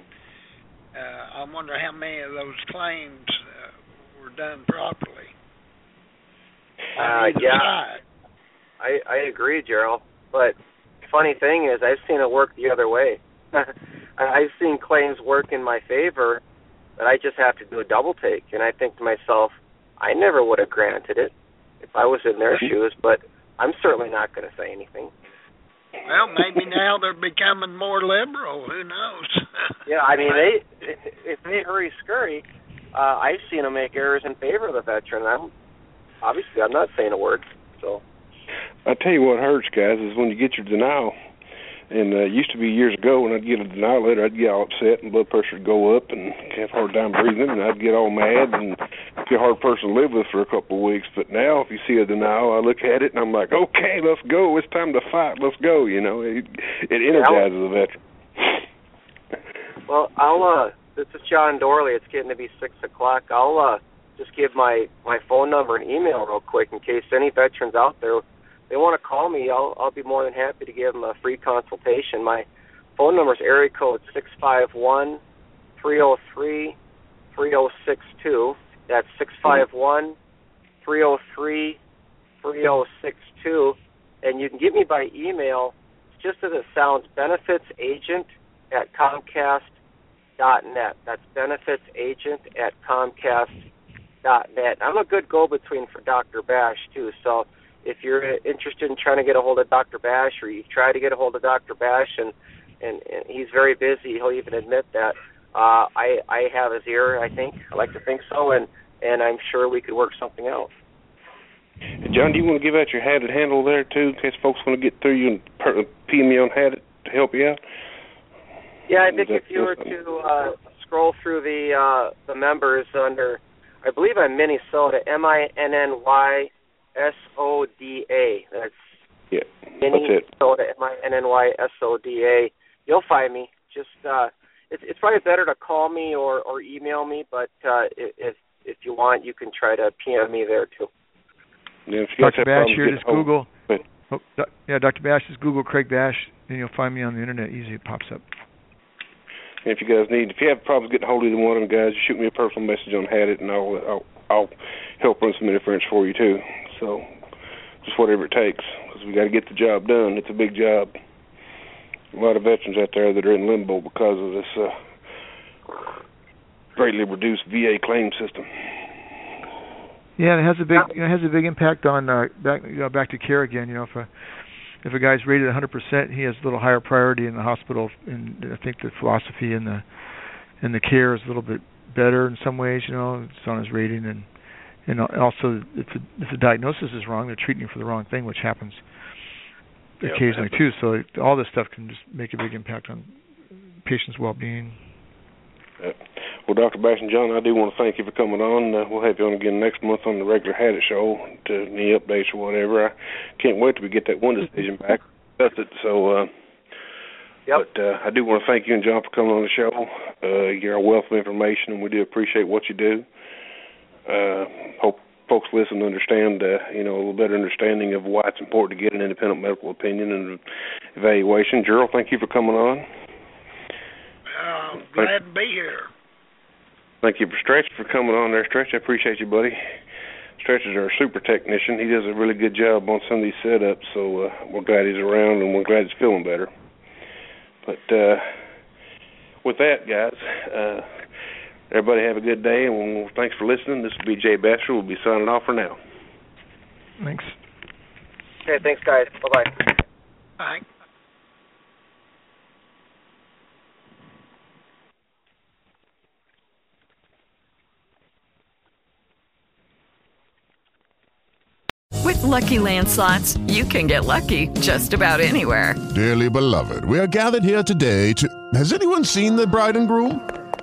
uh I wonder how many of those claims uh, were done properly. Uh yeah. I I agree Jerrel. But funny thing is I've seen it work the other way I've seen claims work in my favor that I just have to do a double take, and I think to myself, I never would have granted it if I was in their mm-hmm. shoes, but I'm certainly not going to say anything. Well, maybe now they're becoming more liberal. Who knows? yeah, I mean, they if they hurry scurry, uh, I've seen them make errors in favor of the veteran. I'm obviously I'm not saying a word. So I tell you what hurts, guys, is when you get your denial and uh, it used to be years ago when I'd get a denial letter, I'd get all upset and blood pressure would go up and have a hard time breathing, and I'd get all mad and be a hard person to live with for a couple of weeks. But now, if you see a denial, I look at it and I'm like, okay, let's go. It's time to fight. Let's go. You know, it, it energizes a veteran. Well, I'll. uh This is John Dorley. It's getting to be six o'clock. I'll uh just give my my phone number and email real quick in case any veterans out there they want to call me, I'll I'll be more than happy to give them a free consultation. My phone number is area code six five one three zero three three zero six two. That's six five one three zero three three zero six two, and you can get me by email. Just as it sounds, benefits agent at Comcast dot net. That's benefits agent at Comcast dot net. I'm a good go between for Dr. Bash too, so if you're interested in trying to get a hold of Dr. Bash or you've tried to get a hold of Dr. Bash and and, and he's very busy, he'll even admit that. Uh, I I have his ear. I think I like to think so, and and I'm sure we could work something out. John, do you want to give out your Hadit handle there too, in case folks want to get through you and per- PM me on Hadit to help you out? Yeah, I think if you were to uh, scroll through the uh, the members under, I believe I'm Minnesota, M I N N Y S O D A. That's yeah. Minnie Soda M I N N Y S O D A. You'll find me. Just uh, it's it's probably better to call me or or email me, but uh, if if you want, you can try to PM me there too. Yeah, Dr. Bash here, just Google. Oh, yeah, Dr. Bash is Google Craig Bash, and you'll find me on the internet. Easy, it pops up. And if you guys need, if you have problems getting hold of either one of them guys, shoot me a personal message on Hadit, and I'll I'll, I'll help run some interference for you too. So just whatever it takes because we got to get the job done. It's a big job. A lot of veterans out there that are in limbo because of this uh, greatly reduced VA claim system. Yeah, it has a big it has a big impact on uh, back you know back to care again. You know, if a if a guy's rated 100%, he has a little higher priority in the hospital, and I think the philosophy in the in the care is a little bit better in some ways. You know, it's on his rating, and and also if the, if the diagnosis is wrong, they're treating you for the wrong thing, which happens yeah, occasionally too. So all this stuff can just make a big impact on patients' well-being. Uh, Well, Dr. Bash and John, I do want to thank you for coming on. Uh, we'll have you on again next month on the regular Hadit show to any updates or whatever. I can't wait till we get that one decision back. That's it. So, uh, Yep. but uh, I do want to thank you and John for coming on the show. Uh, you're a wealth of information, and we do appreciate what you do. Uh, hope folks listen to understand, uh, you know, a little better understanding of why it's important to get an independent medical opinion and evaluation. Jerrel, thank you for coming on. Uh, glad to be here. Thank you for Stretch for coming on there, Stretch. I appreciate you, buddy. Stretch is our super technician. He does a really good job on some of these setups, so uh, we're glad he's around and we're glad he's feeling better. But uh, with that, guys, uh, everybody have a good day, and we'll, thanks for listening. This will be Jay Basser. We'll be signing off for now. Thanks. Okay, thanks, guys. Bye bye. Bye. With Lucky Land slots, you can get lucky just about anywhere. Dearly beloved, we are gathered here today to. Has anyone seen the bride and groom?